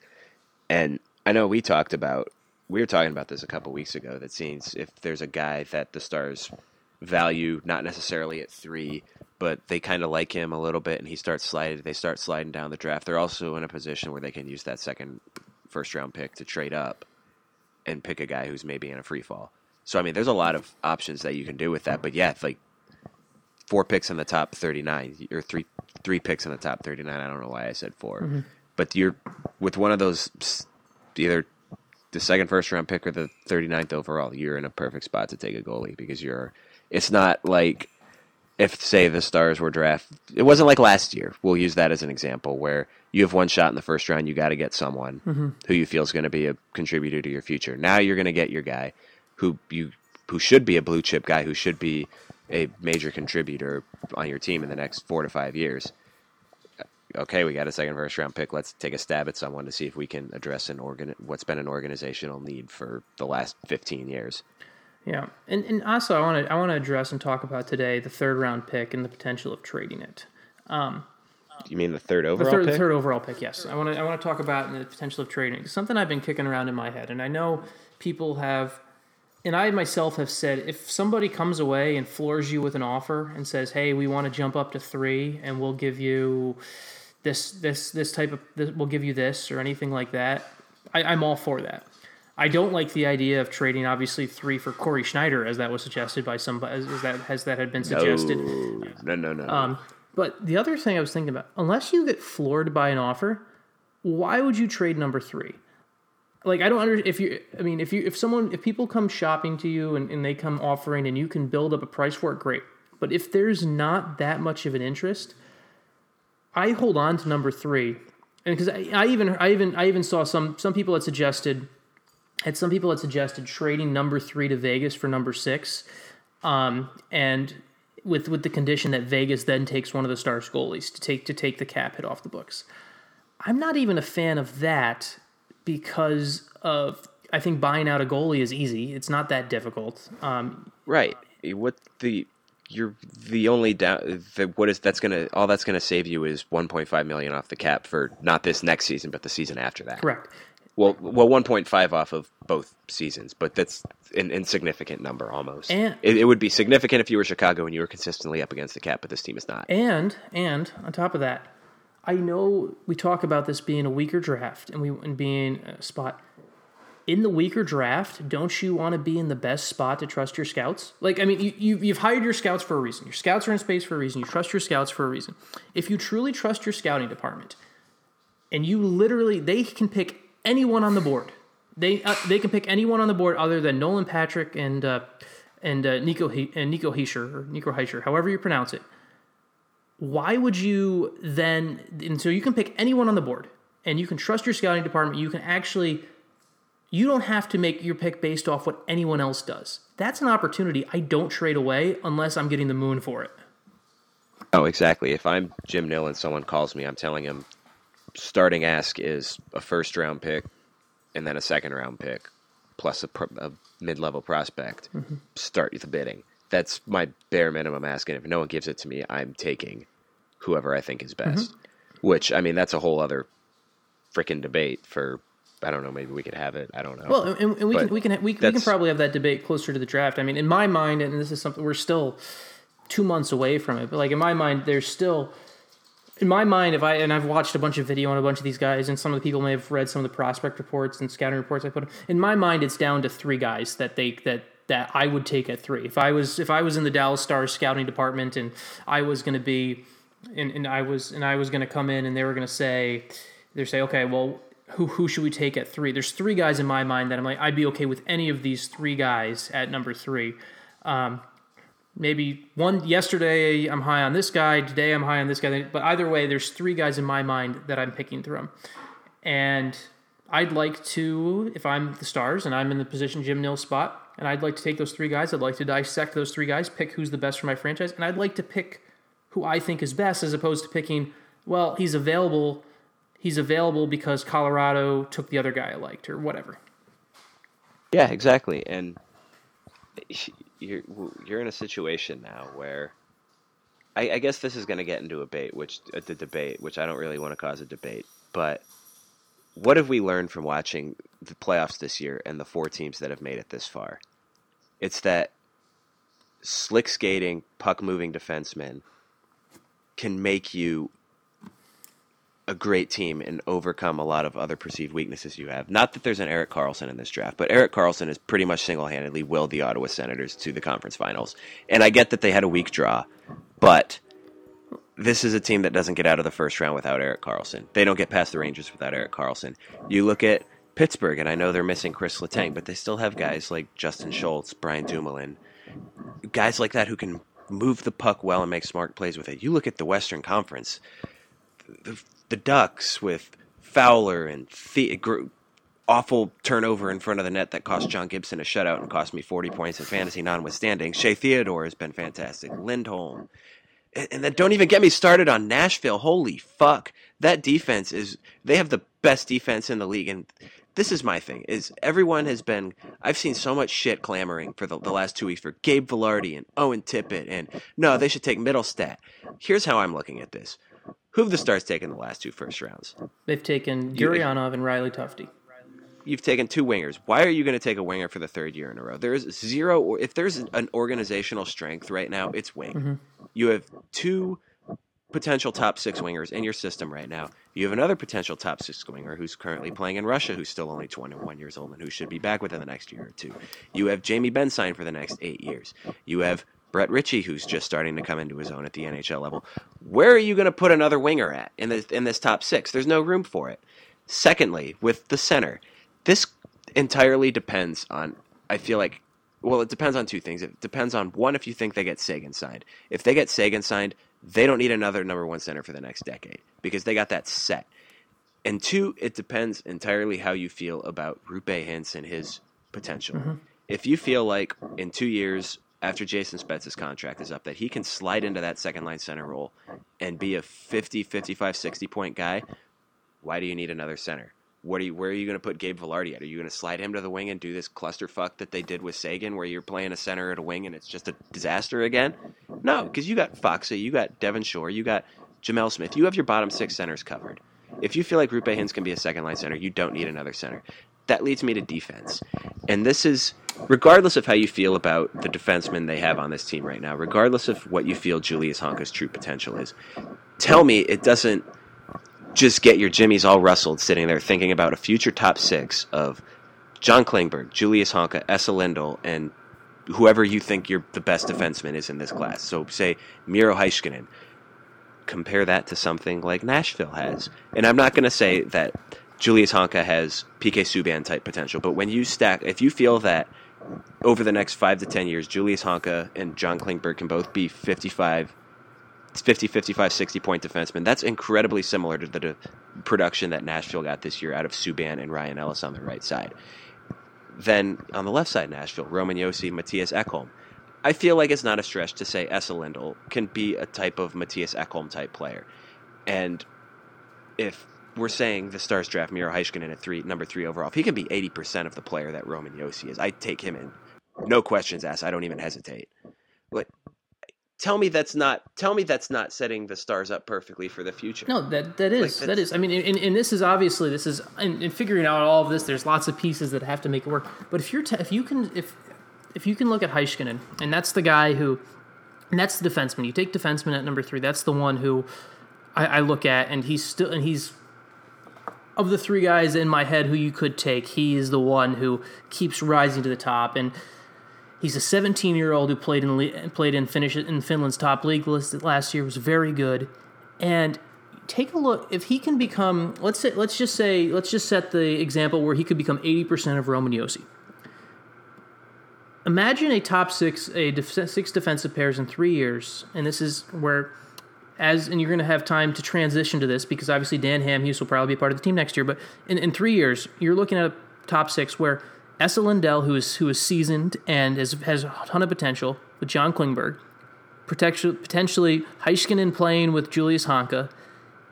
And I know we talked about we were talking about this a couple weeks ago. That seems if there's a guy that the Stars value, not necessarily at three, but they kind of like him a little bit, and he starts sliding. They start sliding down the draft. They're also in a position where they can use that second first round pick to trade up and pick a guy who's maybe in a free fall. So I mean, there's a lot of options that you can do with that. But yeah, like four picks in the top 39 or three three picks in the top 39. I don't know why I said 4 mm-hmm. but you're with one of those either the second first round pick or the 39th overall. You're in a perfect spot to take a goalie because you're. It's not like if say the Stars were draft, it wasn't like last year. We'll use that as an example where you have one shot in the first round. You got to get someone Mm-hmm. who you feel is going to be a contributor to your future. Now you're going to get your guy who you who should be a blue chip guy who should be a major contributor on your team in the next four to five years. Okay, we got a second first round pick. Let's take a stab at someone to see if we can address an organ what's been an organizational need for the last fifteen years. Yeah, and and also I want to I want to address and talk about today the third round pick and the potential of trading it. Um, you mean the third The overall third, pick? third overall pick, yes. I want to I want to talk about the potential of trading. Something I've been kicking around in my head, and I know people have, and I myself have said, if somebody comes away and floors you with an offer and says, "Hey, we want to jump up to three, and we'll give you this this this type of this, we'll give you this or anything like that," I, I'm all for that. I don't like the idea of trading obviously three for Cory Schneider, as that was suggested by somebody, as, as that as that had been suggested. No, no, no. Um, but the other thing I was thinking about, unless you get floored by an offer, why would you trade number three? Like I don't under if you I mean if you if someone if people come shopping to you and, and they come offering and you can build up a price for it, great. But if there's not that much of an interest, I hold on to number three. And because I, I even I even I even saw some some people had suggested had some people had suggested trading number three to Vegas for number six. Um, and with with the condition that Vegas then takes one of the Stars goalies to take to take the cap hit off the books. I'm not even a fan of that because of I think buying out a goalie is easy. It's not that difficult. Um, Right. What the you're the only down the what is that's gonna all that's gonna save you is 1.5 million off the cap for not this next season but the season after that. correct. Well, well, 1.5 off of both seasons, but that's an insignificant number almost. And- it, it would be significant if you were Chicago and you were consistently up against the cap, but this team is not. And and on top of that, I know we talk about this being a weaker draft and we and being a spot in the weaker draft. Don't you want to be in the best spot to trust your scouts? Like I mean, you, you you've hired your scouts for a reason. Your scouts are in space for a reason. You trust your scouts for a reason. If you truly trust your scouting department, and you literally they can pick anyone on the board. They uh, they can pick anyone on the board other than Nolan Patrick and uh, and uh, Nico he- and Nico Hischier or Nico Hischier, however you pronounce it why would you then and so you can pick anyone on the board and you can trust your scouting department you can actually you don't have to make your pick based off what anyone else does that's an opportunity i don't trade away unless i'm getting the moon for it Oh, exactly. If I'm Jim Nill and someone calls me, I'm telling him starting ask is a first round pick and then a second round pick plus a, a mid level prospect. Mm-hmm. Start the bidding. That's my bare minimum ask. And if no one gives it to me, I'm taking whoever I think is best. Mm-hmm. Which, I mean, that's a whole other freaking debate for, I don't know, maybe we could have it. I don't know. well and, and we can we can we, we can probably have that debate closer to the draft i mean in my mind and this is something we're still two months away from it but like in my mind there's still in my mind, if I and I've watched a bunch of video on a bunch of these guys, and some of the people may have read some of the prospect reports and scouting reports I put. In my mind, it's down to three guys that they that that I would take at three. If I was if I was in the Dallas Stars scouting department and I was going to be, and, and I was and I was going to come in and they were going to say, they say, okay, well, who who should we take at three? There's three guys in my mind that I'm like I'd be okay with any of these three guys at number three. Um, maybe one yesterday I'm high on this guy, today I'm high on this guy. But either way, there's three guys in my mind that I'm picking through. And I'd like to, if I'm the stars and I'm in the position Jim Nill's spot, and I'd like to take those three guys, I'd like to dissect those three guys, pick who's the best for my franchise, and I'd like to pick who I think is best as opposed to picking, well, he's available. He's available because Colorado took the other guy I liked or whatever. Yeah, exactly. And you're you're in a situation now where I, I guess this is going to get into a debate, which uh, the debate, which I don't really want to cause a debate, but what have we learned from watching the playoffs this year and the four teams that have made it this far? It's that slick skating, puck moving defensemen can make you a great team and overcome a lot of other perceived weaknesses you have. Not that there's an Erik Karlsson in this draft, but Erik Karlsson has pretty much single handedly willed the Ottawa Senators to the conference finals. And I get that they had a weak draw, but this is a team that doesn't get out of the first round without Erik Karlsson. They don't get past the Rangers without Erik Karlsson. You look at Pittsburgh, and I know they're missing Chris Letang, but they still have guys like Justin Schultz, Brian Dumoulin, guys like that who can move the puck well and make smart plays with it. You look at the Western Conference, the, the Ducks with Fowler and the, awful turnover in front of the net that cost John Gibson a shutout and cost me 40 points in fantasy, notwithstanding. Shea Theodore has been fantastic. Lindholm. And then don't even get me started on Nashville. Holy fuck. That defense is, they have the best defense in the league. And this is my thing is everyone has been I've seen so much shit clamoring for the, the last two weeks for Gabe Vilardi and Owen Tippett and no, they should take Mittelstadt. Here's how I'm looking at this. Who have the Stars taken the last two first rounds? They've taken Gurianov and Riley Tufte you've taken two wingers. Why are you going to take a winger for the third year in a row? There's zero. Or if there's an organizational strength right now, it's wing. Mm-hmm. You have two potential top six wingers in your system right now. You have another potential top six winger who's currently playing in Russia, who's still only 21 years old and who should be back within the next year or two. You have Jamie Benn signed for the next eight years. You have Brett Ritchie, who's just starting to come into his own at the NHL level. Where are you going to put another winger at in this in this top six? There's no room for it. Secondly, with the center, this entirely depends on. I feel like, well, it depends on two things. It depends on one, if you think they get Seguin signed. If they get Seguin signed, they don't need another number one center for the next decade because they got that set. And two, it depends entirely how you feel about Roope Hintz and his potential. Mm-hmm. If you feel like in two years after Jason Spezza's contract is up that he can slide into that second line center role and be a 50, 55, 60 point guy, why do you need another center? what are you, where are you going to put Gabe Vilardi at? Are you going to slide him to the wing and do this clusterfuck that they did with Seguin, where you're playing a center at a wing and it's just a disaster again? No, because you got Foxy, you got Devin Shore, you got Gemel Smith. You have your bottom six centers covered. If you feel like Roope Hintz can be a second line center, you don't need another center. That leads me to defense. And this is, regardless of how you feel about the defensemen they have on this team right now, regardless of what you feel Julius Honka's true potential is, tell me it doesn't just get your jimmies all rustled sitting there thinking about a future top six of John Klingberg, Julius Honka, Esa Lindell, and whoever you think you're the best defenseman is in this class. So say Miro Heiskanen. Compare that to something like Nashville has. And I'm not going to say that Julius Honka has PK Subban type potential, but when you stack, if you feel that over the next five to ten years, Julius Honka and John Klingberg can both be 55 50, 55, 60 point defenseman. That's incredibly similar to the de- production that Nashville got this year out of Subban and Ryan Ellis on the right side. Then on the left side, Nashville, Roman Josi, Mattias Ekholm. I feel like it's not a stretch to say Esa Lindell can be a type of Mattias Ekholm type player. And if we're saying the Stars draft Miro Heiskanen at three, number three overall, if he can be 80% of the player that Roman Josi is, I'd take him in. No questions asked. I don't even hesitate. But tell me that's not tell me that's not setting the stars up perfectly for the future no that that is like that is i mean and, and, this is obviously this is in, in, figuring out all of this there's lots of pieces that have to make it work but if you're if you can if if you can look at Heiskanen, and that's the guy who and that's the defenseman you take defenseman at number three that's the one who I, I look at and he's still and he's of the three guys in my head who you could take he is the one who keeps rising to the top and He's a 17 year old who played in played in Finnish in Finland's top league list last year. Was very good, and take a look if he can become. Let's say let's just say let's just set the example where he could become 80 percent of Roman Josi. Imagine a top six a def, six defensive pairs in three years, and this is where. As and you're going to have time to transition to this because obviously Dan Hamhuis will probably be part of the team next year. But in, in three years, you're looking at a top six where Esa Lindell, who is who is seasoned and is, has a ton of potential with John Klingberg, potentially Heiskanen playing with Julius Honka,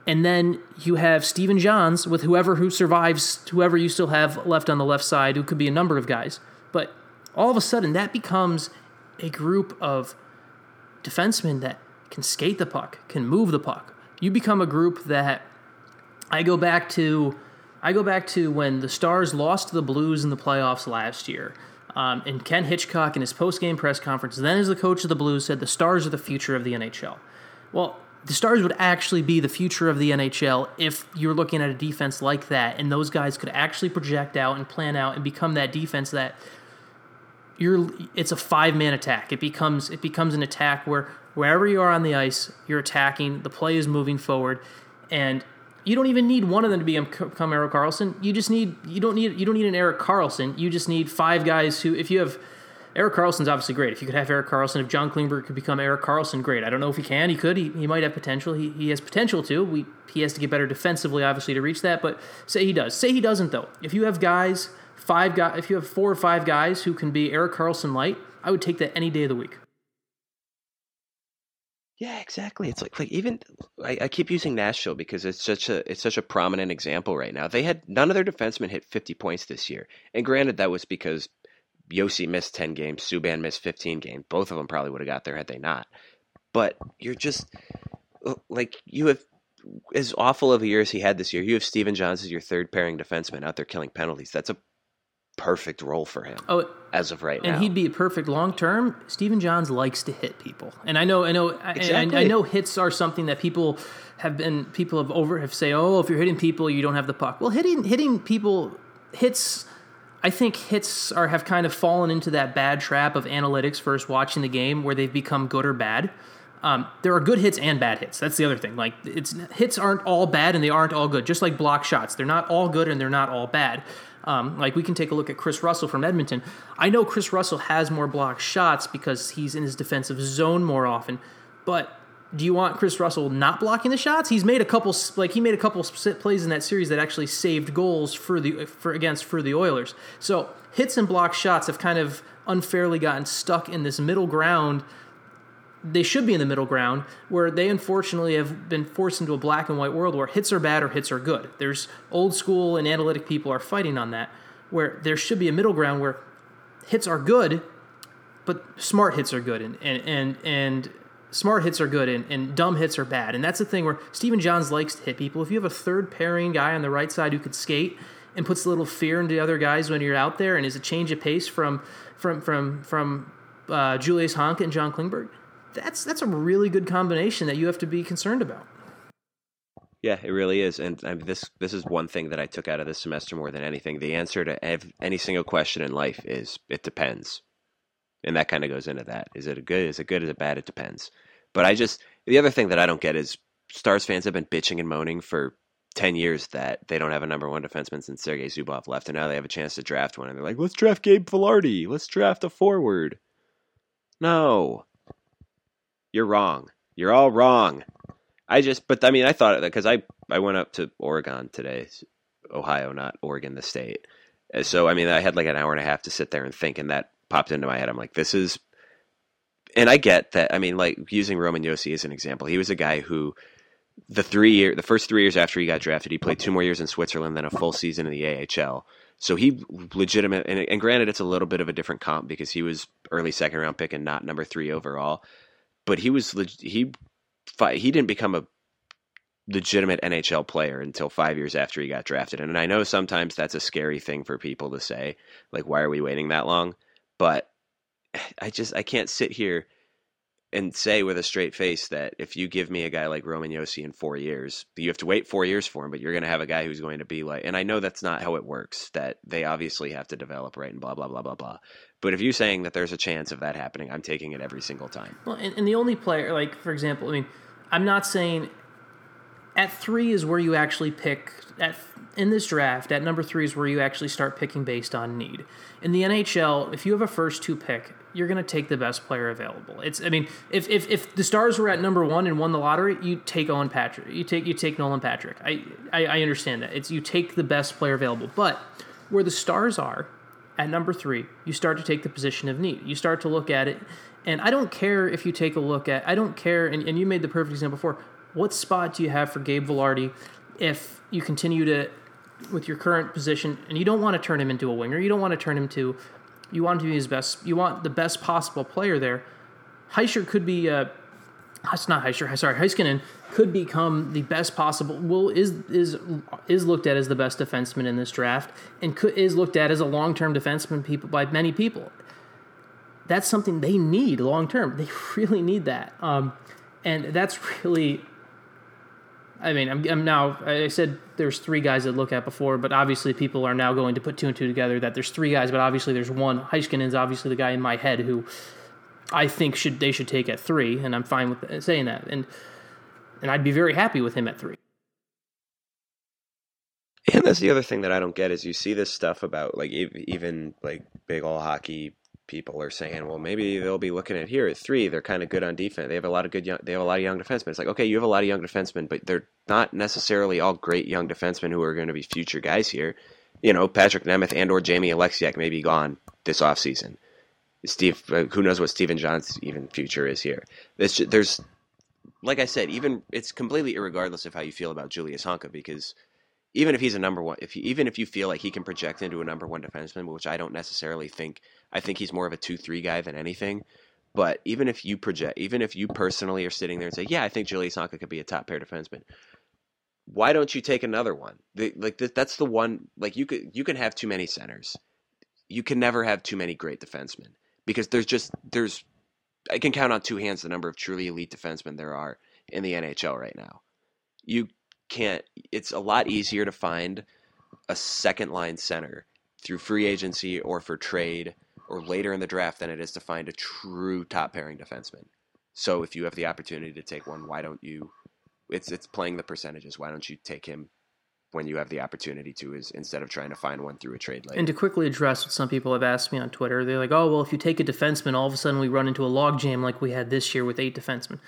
and then you have Stephen Johns with whoever who survives, whoever you still have left on the left side, who could be a number of guys. But all of a sudden, that becomes a group of defensemen that can skate the puck, can move the puck. You become a group that I go back to I go back to when the Stars lost to the Blues in the playoffs last year. Um, and Ken Hitchcock in his post-game press conference, then as the coach of the Blues, said the Stars are the future of the NHL. Well, the Stars would actually be the future of the NHL if you're looking at a defense like that, and those guys could actually project out and plan out and become that defense that you're. It's a five-man attack. It becomes it becomes an attack where wherever you are on the ice, you're attacking. The play is moving forward, and you don't even need one of them to become Erik Karlsson. You just need you don't need you don't need an Erik Karlsson. You just need five guys who, if you have Erik Karlsson's obviously great. If you could have Erik Karlsson, if John Klingberg could become Erik Karlsson, great. I don't know if he can. He could. He, he might have potential. He, he has potential to. We he has to get better defensively, obviously, to reach that. But say he does. Say he doesn't though. If you have guys, five guys, if you have four or five guys who can be Erik Karlsson light, I would take that any day of the week. Yeah, exactly. It's like like even I, I keep using Nashville because it's such a it's such a prominent example right now. They had none of their defensemen hit fifty points this year, and granted that was because Josi missed ten games, Subban missed fifteen games. Both of them probably would have got there had they not. But you're just uh, like you have as awful of a year as he had this year. You have Stephen Johns as your third pairing defenseman out there killing penalties. That's a perfect role for him. Oh, as of right and now, and he'd be perfect long term. Stephen Johns likes to hit people, and I know, I know, exactly. I, I, know hits are something that people have been people have over have say, oh, if you're hitting people, you don't have the puck. Well, hitting hitting people hits. I think hits are have kind of fallen into that bad trap of analytics first watching the game, where they've become good or bad. Um, there are good hits and bad hits. That's the other thing. Like it's hits aren't all bad and they aren't all good. Just like block shots, they're not all good and they're not all bad. Um, like we can take a look at Kris Russell from Edmonton. I know Kris Russell has more block shots because he's in his defensive zone more often. But do you want Kris Russell not blocking the shots? He's made a couple like he made a couple plays in that series that actually saved goals for the for against for the Oilers. So hits and block shots have kind of unfairly gotten stuck in this middle ground they should be in the middle ground where they unfortunately have been forced into a black and white world where hits are bad or hits are good. There's old school and analytic people are fighting on that where there should be a middle ground where hits are good but smart hits are good and and and, and smart hits are good and, and dumb hits are bad. And that's the thing where Stephen Johns likes to hit people. If you have a third pairing guy on the right side who could skate and puts a little fear into the other guys when you're out there and is a change of pace from from from from uh, Julius Honk and John Klingberg, that's that's a really good combination that you have to be concerned about. Yeah, it really is, and I mean, this this is one thing that I took out of this semester more than anything. The answer to ev- any single question in life is it depends, and that kind of goes into that. Is it a good? Is it good? Is it bad? It depends. But I just the other thing that I don't get is Stars fans have been bitching and moaning for ten years that they don't have a number one defenseman since Sergei Zubov left, and now they have a chance to draft one, and they're like, let's draft Gabe Vilardi, let's draft a forward. No, you're wrong. You're all wrong. I just, but I mean, I thought that because I I went up to Oregon today, Ohio, not Oregon, the state. So I mean, I had like an hour and a half to sit there and think, and that popped into my head. I'm like, this is, and I get that. I mean, like using Roman Josi as an example, he was a guy who the three year, the first three years after he got drafted, he played two more years in Switzerland, then a full season in the AHL. So he legitimate, and, and granted, it's a little bit of a different comp because he was early second round pick and not number three overall but he was he he didn't become a legitimate NHL player until five years after he got drafted. And I know sometimes that's a scary thing for people to say, like, why are we waiting that long? But I just I can't sit here and say with a straight face that if you give me a guy like Roman Josi in four years, you have to wait four years for him, but you're going to have a guy who's going to be like, and I know that's not how it works, that they obviously have to develop right and blah, blah, blah, blah, blah. But if you're saying that there's a chance of that happening, I'm taking it every single time. Well, and, and the only player, like, for example, I mean, I'm not saying at three is where you actually pick at in this draft at number three is where you actually start picking based on need. In the nhl if you have a first two pick you're going to take the best player available. It's i mean if, if if the stars were at number one and won the lottery you take owen patrick you take you take nolan patrick. I i, I understand that. It's you take the best player available but where the stars are at number three you start to take the position of need. You start to look at it and i don't care if you take a look at i don't care and, and you made the perfect example before what spot do you have for Gabe Vilardi if you continue to with your current position and you don't want to turn him into a winger, you don't want to turn him to you want him to be his best you want the best possible player there. Hischier could be uh it's not Hischier, sorry, Heiskanen could become the best possible will is is is looked at as the best defenseman in this draft and could, is looked at as a long-term defenseman people by many people. That's something they need long term. They really need that. Um, and that's really I mean, I'm, I'm, now. I said there's three guys that look at before, but obviously people are now going to put two and two together. That there's three guys, but obviously there's one. Heiskanen is obviously the guy in my head who I think should they should take at three, and I'm fine with saying that. And and I'd be very happy with him at three. And that's the other thing that I don't get is you see this stuff about like even like big all hockey people are saying, well, maybe they'll be looking at here at three. They're kind of good on defense. They have a lot of good young. They have a lot of young defensemen. It's like okay, you have a lot of young defensemen, but they're not necessarily all great young defensemen who are going to be future guys here. You know, Patrick Nemeth and or Jamie Oleksiak may be gone this offseason. Steve, uh, who knows what Stephen John's even future is here. There's, there's, like I said, even it's completely irregardless of how you feel about Julius Honka because even if he's a number one, if he, even if you feel like he can project into a number one defenseman, which I don't necessarily think, I think he's more of a two three guy than anything. But even if you project, even if you personally are sitting there and say, "Yeah, I think Julius Honka could be a top pair defenseman," why don't you take another one? The, like that's the one. Like you could, you can have too many centers. You can never have too many great defensemen because there's just there's I can count on two hands the number of truly elite defensemen there are in the NHL right now. You can't. It's a lot easier to find a second line center through free agency or for trade or later in the draft than it is to find a true top pairing defenseman. So if you have the opportunity to take one, why don't you? It's it's playing the percentages. Why don't you take him when you have the opportunity to is instead of trying to find one through a trade later. And to quickly address what some people have asked me on Twitter, they're like, "Oh, well, if you take a defenseman, all of a sudden we run into a logjam like we had this year with eight defensemen."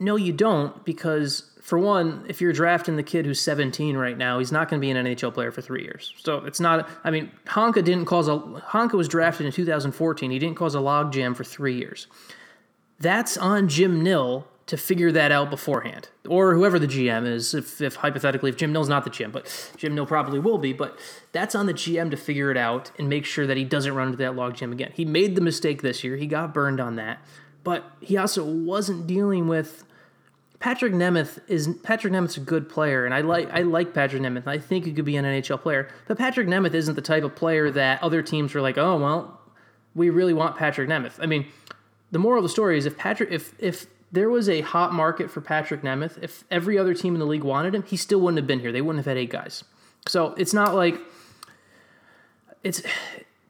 No, you don't, because for one, if you're drafting the kid who's 17 right now, he's not going to be an NHL player for three years. So it's not. I mean, Honka didn't cause a. Honka was drafted in 2014. He didn't cause a logjam for three years. That's on Jim Nill to figure that out beforehand, or whoever the GM is. If, if hypothetically, if Jim Nill's not the GM, but Jim Nill probably will be, but that's on the GM to figure it out and make sure that he doesn't run into that logjam again. He made the mistake this year. He got burned on that, but he also wasn't dealing with. Patrick Nemeth is Patrick Nemeth's a good player, and I like I like Patrick Nemeth. I think he could be an NHL player, but Patrick Nemeth isn't the type of player that other teams are like, oh well, we really want Patrick Nemeth. I mean, the moral of the story is if Patrick if if there was a hot market for Patrick Nemeth, if every other team in the league wanted him, he still wouldn't have been here. They wouldn't have had eight guys. So it's not like it's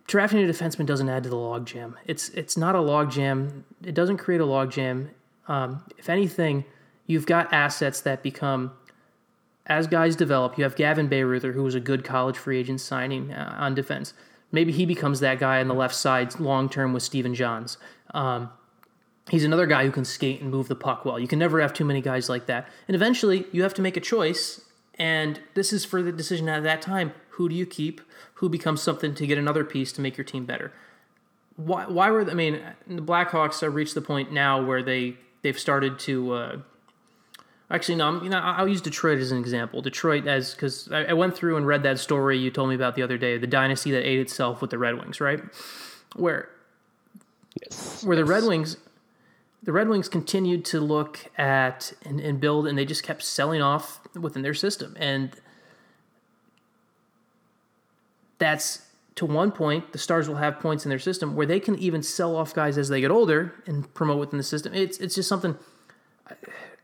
drafting a defenseman doesn't add to the logjam. It's it's not a logjam. It doesn't create a logjam. Um, if anything, you've got assets that become as guys develop. You have Gavin Bayreuther, who was a good college free agent signing uh, on defense. Maybe he becomes that guy on the left side long term with Stephen Johns. Um, he's another guy who can skate and move the puck well. You can never have too many guys like that. And eventually, you have to make a choice. And this is for the decision at that time. Who do you keep? Who becomes something to get another piece to make your team better? Why, why were I mean the Blackhawks have reached the point now where they they've started to uh, actually no I'm, you know I'll use Detroit as an example. Detroit as because I, I went through and read that story you told me about the other day, the dynasty that ate itself with the Red Wings, right? Where yes. where the Red Wings the Red Wings continued to look at and, and build, and they just kept selling off within their system. And that's to one point, the Stars will have points in their system where they can even sell off guys as they get older and promote within the system. It's it's just something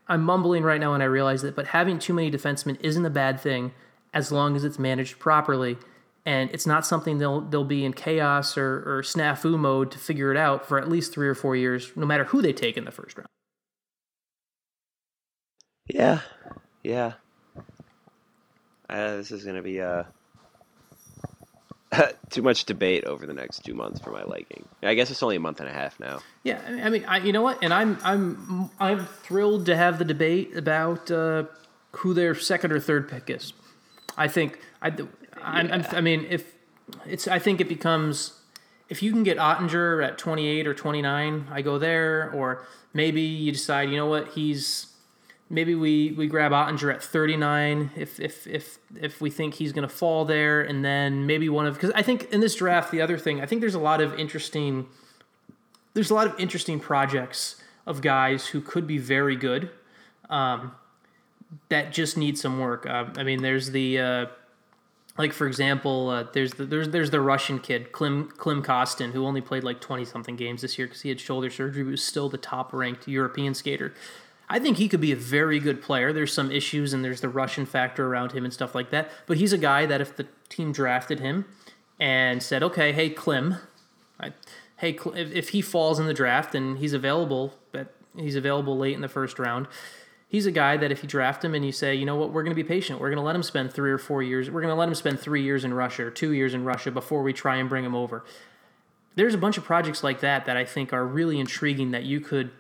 I'm mumbling right now, and I realize that. But having too many defensemen isn't a bad thing as long as it's managed properly and it's not something they'll they'll be in chaos or, or snafu mode to figure it out for at least three or four years, no matter who they take in the first round. Yeah, yeah. Uh, this is going to be uh, too much debate over the next two months for my liking. I guess it's only a month and a half now. Yeah, I mean, I, you know what? And I'm I'm I'm thrilled to have the debate about uh, who their second or third pick is. I think I I'm, I'm, i mean, if it's, I think it becomes if you can get Oettinger at 28 or 29, I go there. Or maybe you decide, you know what, he's maybe we we grab Oettinger at 39 if if if if we think he's going to fall there, and then maybe one of because I think in this draft the other thing I think there's a lot of interesting there's a lot of interesting projects of guys who could be very good. Um, that just need some work. Uh, I mean, there's the uh, like for example, uh, there's the there's there's the Russian kid Klim Klim Kostin who only played like twenty something games this year because he had shoulder surgery, but was still the top ranked European skater. I think he could be a very good player. There's some issues and there's the Russian factor around him and stuff like that. But he's a guy that if the team drafted him and said, okay, hey Klim, I, hey if, if he falls in the draft and he's available, but he's available late in the first round he's a guy that if you draft him and you say, you know what, we're going to be patient. We're going to let him spend three or four years. We're going to let him spend three years in Russia or two years in Russia before we try and bring him over. there's a bunch of projects like that that I think are really intriguing that you could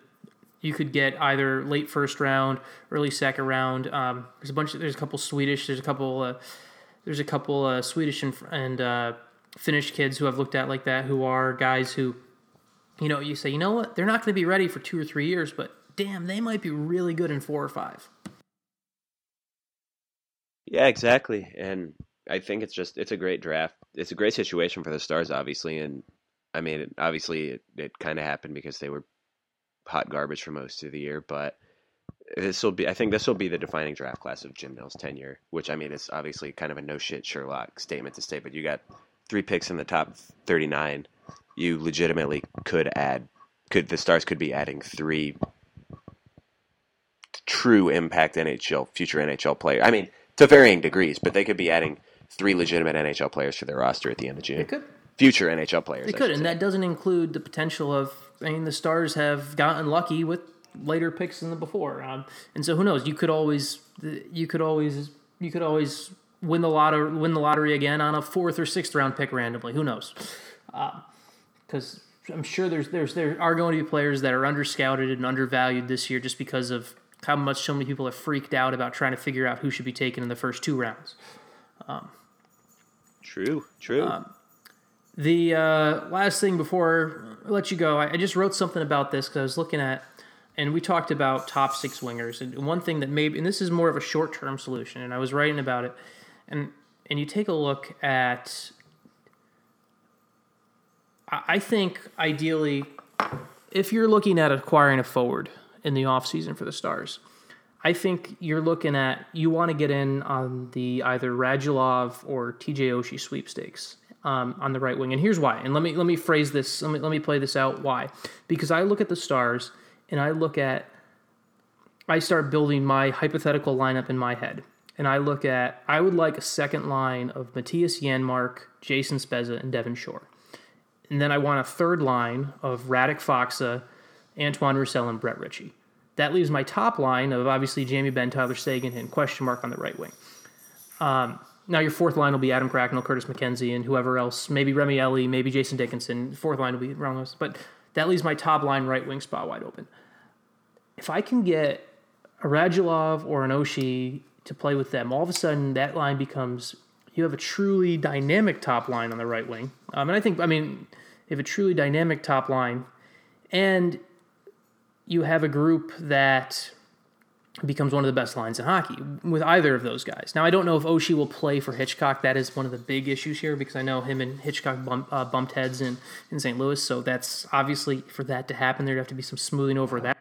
you could get either late first round, early second round. Um, there's a bunch. Of, there's a couple Swedish. There's a couple. Uh, there's a couple uh, Swedish and, and uh, Finnish kids who I've looked at like that, who are guys who, you know, you say, you know what, they're not going to be ready for two or three years, but damn, they might be really good in four or five. Yeah, exactly. And I think it's just it's a great draft. It's a great situation for the Stars, obviously. And I mean, obviously, it, it kind of happened because they were hot garbage for most of the year, but this will be I think this will be the defining draft class of Jim Nill's tenure, which I mean is obviously kind of a no shit Sherlock statement to say, but you got three picks in the top 39. You legitimately could add could the Stars could be adding three true impact NHL future NHL player. I mean, to varying degrees, but they could be adding three legitimate NHL players to their roster at the end of June. They could. Future NHL players. They could, and say. that doesn't include the potential of. I mean, the Stars have gotten lucky with later picks than the before. Um, and so who knows? You could always you could always you could always win the lottery win the lottery again on a fourth or sixth round pick randomly. Who knows? Because uh, I'm sure there's there's there are going to be players that are underscouted and undervalued this year just because of how much so many people have freaked out about trying to figure out who should be taken in the first two rounds. Um, true, true. Um, the uh, last thing before let you go, I, I just wrote something about this because I was looking at and we talked about top six wingers. And one thing that maybe, and this is more of a short term solution, and I was writing about it, and and you take a look at, I think ideally, if you're looking at acquiring a forward in the offseason for the Stars, I think you're looking at you want to get in on the either Radulov or TJ Oshie sweepstakes. Um, on the right wing, and here's why. And let me let me phrase this. Let me let me play this out. Why? Because I look at the Stars and I look at, I start building my hypothetical lineup in my head. And I look at, I would like a second line of Mattias Janmark, Jason Spezza, and Devin Shore. And then I want a third line of Radek Faksa, Antoine Roussel, and Brett Ritchie. That leaves my top line of obviously Jamie Benn, Tyler Seguin, and question mark on the right wing. Um, now your fourth line will be Adam Cracknell, Curtis McKenzie, and whoever else. Maybe Remi Elie, maybe Jason Dickinson. Fourth line will be Ramos. But that leaves my top line right wing spot wide open. If I can get a Radulov or an Oshie to play with them, all of a sudden that line becomes you have a truly dynamic top line on the right wing. Um, and I think, I mean, have a truly dynamic top line, and you have a group that becomes one of the best lines in hockey with either of those guys. Now, I don't know if Oshie will play for Hitchcock. That is one of the big issues here because I know him and Hitchcock bump, uh, bumped heads in, in St. Louis. So that's obviously for that to happen, there'd have to be some smoothing over that.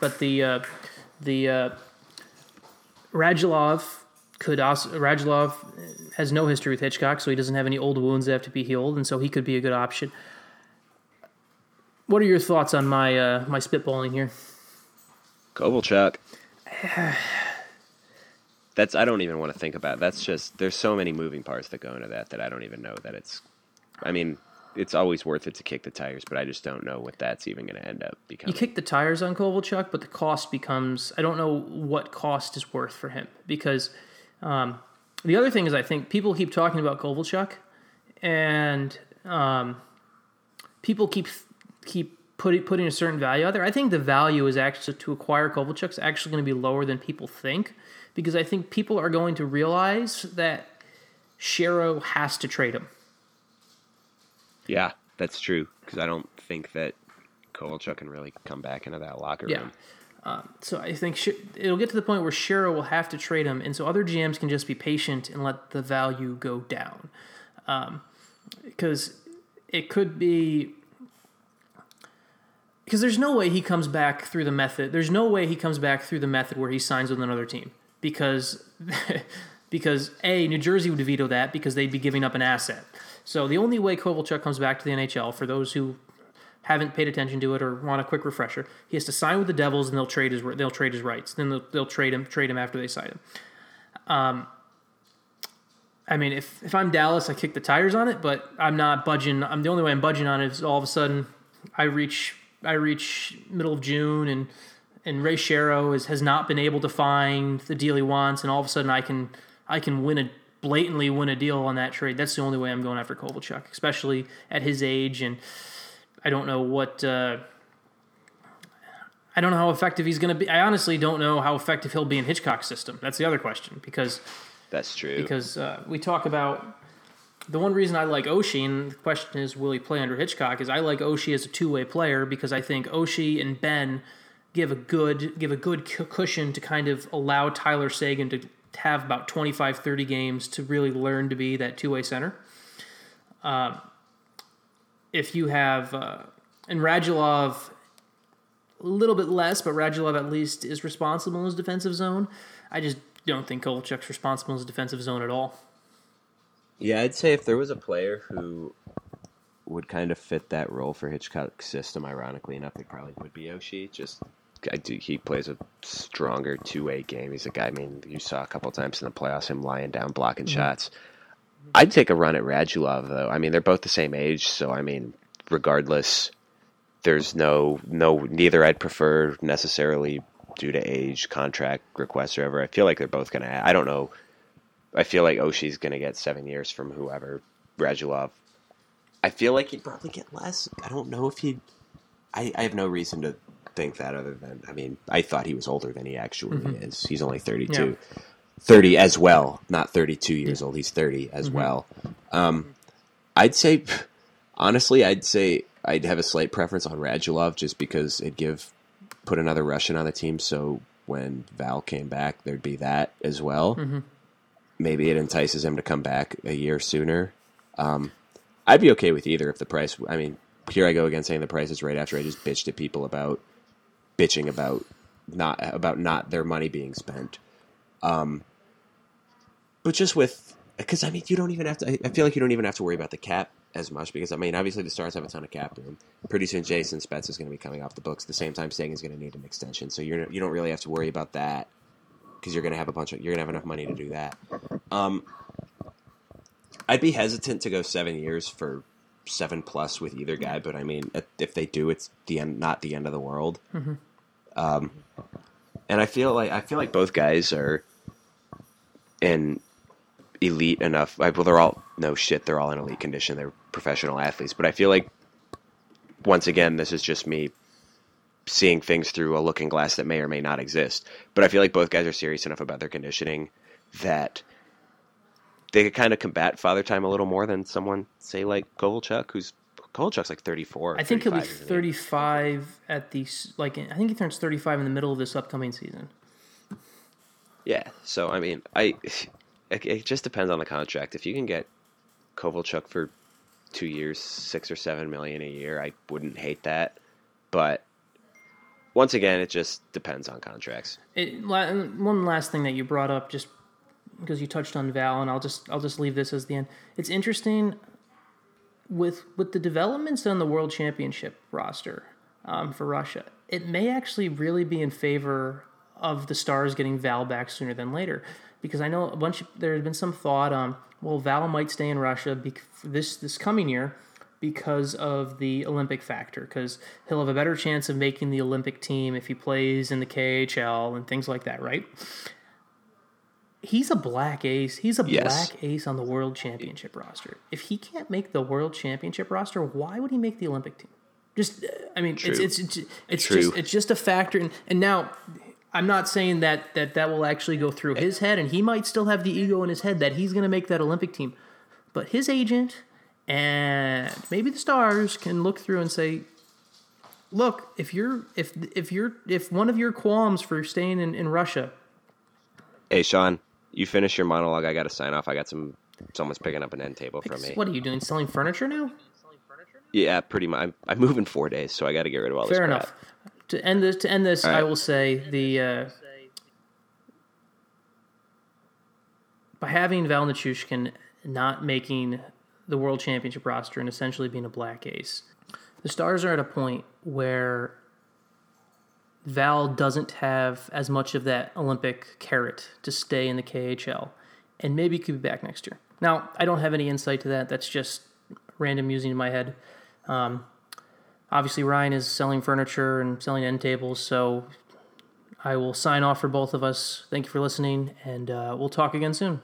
But the uh, the uh, Radulov could also Radulov has no history with Hitchcock, so he doesn't have any old wounds that have to be healed, and so he could be a good option. What are your thoughts on my uh, my spitballing here? Kovalchuk. That's I don't even want to think about. It. That's just there's so many moving parts that go into that that I don't even know that it's. I mean, it's always worth it to kick the tires, but I just don't know what that's even going to end up becoming. You kick the tires on Kovalchuk, but the cost becomes I don't know what cost is worth for him because um, the other thing is I think people keep talking about Kovalchuk, and um, people keep keep putting putting a certain value out there. I think the value is actually to acquire Kovalchuk is actually going to be lower than people think because I think people are going to realize that Shero has to trade him. Yeah, that's true because I don't think that Kovalchuk can really come back into that locker yeah. room. Um, so I think sh- it'll get to the point where Shero will have to trade him, and so other GMs can just be patient and let the value go down, because um, it could be because there's no way he comes back through the method. There's no way he comes back through the method where he signs with another team because because a New Jersey would veto that because they'd be giving up an asset. So the only way Kovalchuk comes back to the NHL for those who haven't paid attention to it or want a quick refresher, he has to sign with the Devils and they'll trade his they'll trade his rights. Then they'll, they'll trade him trade him after they sign him. Um, I mean, if if I'm Dallas, I kick the tires on it, but I'm not budging. I'm the only way I'm budging on it is all of a sudden I reach I reach middle of June and and Ray Shero is, has not been able to find the deal he wants, and all of a sudden I can I can win a blatantly win a deal on that trade, that's the only way I'm going after Kovalchuk, especially at his age. And I don't know what. Uh, I don't know how effective he's going to be. I honestly don't know how effective he'll be in Hitchcock's system. That's the other question because That's true. because uh, we talk about the one reason I like Oshie, and the question is, will he play under Hitchcock? Is I like Oshie as a two way player because I think Oshie and Benn give a good give a good cushion to kind of allow Tyler Seguin to have about 25, 30 games to really learn to be that two way center. Uh, if you have uh, and Radulov a little bit less, but Radulov at least is responsible in his defensive zone. I just don't think Kovalchuk's responsible in his defensive zone at all. Yeah, I'd say if there was a player who would kind of fit that role for Hitchcock's system, ironically enough, it probably would be Oshie. Just I do, he plays a stronger two way game. He's a guy. I mean, you saw a couple times in the playoffs him lying down, blocking mm-hmm. shots. I'd take a run at Radulov though. I mean, they're both the same age, so I mean, regardless, there's no no neither. I'd prefer necessarily due to age, contract requests, or whatever. I feel like they're both gonna. I don't know. I feel like Oshie's gonna get seven years from whoever. Radulov. I feel like he'd probably get less. I don't know if he'd. I, I have no reason to think that other than I mean I thought he was older than he actually mm-hmm. is. He's only 32. 30 as well, not 32 years old. He's 30 as mm-hmm. well. Um, mm-hmm. I'd say honestly, I'd say I'd have a slight preference on Radulov just because it'd give put another Russian on the team so when Val came back there'd be that as well. Maybe it entices him to come back a year sooner. Um, I'd be okay with either if the price. I mean, here I go again saying the price is right after I just bitched at people about bitching about not about not their money being spent. Um, but just with because I mean you don't even have to. I- feel like you don't even have to worry about the cap as much because I mean obviously the Stars have a ton of cap room. Pretty soon Jason Spezza is going to be coming off the books. At the same time, Seguin's going to need an extension, so you're you don't really have to worry about that because you're going to have a bunch of you're going to have enough money to do that. Um, I'd be hesitant to go seven years for seven plus with either guy, but I mean, if- they do, it's the end, not the end of the world. Um, and I feel like I feel like both guys are in elite enough. Well, they're all no shit. They're all in elite condition. They're professional athletes, but I feel like once again, this is just me seeing things through a looking glass that may or may not exist. But I feel like both guys are serious enough about their conditioning that they could kind of combat father time a little more than someone say like Kovalchuk, who's Kovalchuk's like thirty four. I think he'll be 35 at the like. I think he turns 35 in the middle of this upcoming season. Yeah. So I mean, I it, it just depends on the contract. If you can get Kovalchuk for two years, six or seven million a year, I wouldn't hate that. But once again, it just depends on contracts. It, one last thing that you brought up, just because you touched on Val, and I'll just I'll just leave this as the end. It's interesting with with the developments on the World Championship roster um, for Russia. It may actually really be in favor of the Stars getting Val back sooner than later, because I know a bunch. There has been some thought, um, well, Val might stay in Russia bec- this this coming year because of the Olympic factor, because he'll have a better chance of making the Olympic team if he plays in the KHL and things like that, right? He's a black ace. He's a Yes. black ace on the World Championship roster. If he can't make the World Championship roster, why would he make the Olympic team? Just, uh, I mean, it's True. it's it's, it's True. just it's just a factor. And, and now, I'm not saying that that that will actually go through his head, and he might still have the ego in his head that he's going to make that Olympic team. But his agent and maybe the stars can look through and say, "Look, if you're if if you're if one of your qualms for staying in, in Russia, Hey, Sean, you finish your monologue. I got to sign off. I got some. Someone's picking up an end table from me. what are you doing? Selling furniture now? Yeah, pretty much. I'm, I move in four days, so I got to get rid of all this. Fair enough. To end this, to end this, All I will say the uh, by having Val Nichushkin not making the World Championship roster and essentially being a black ace, the Stars are at a point where Val doesn't have as much of that Olympic carrot to stay in the KHL, and maybe could be back next year. Now, I don't have any insight to that. That's just random musing in my head. Um, obviously, Ryan is selling furniture and selling end tables, so I will sign off for both of us. Thank you for listening, and uh, we'll talk again soon.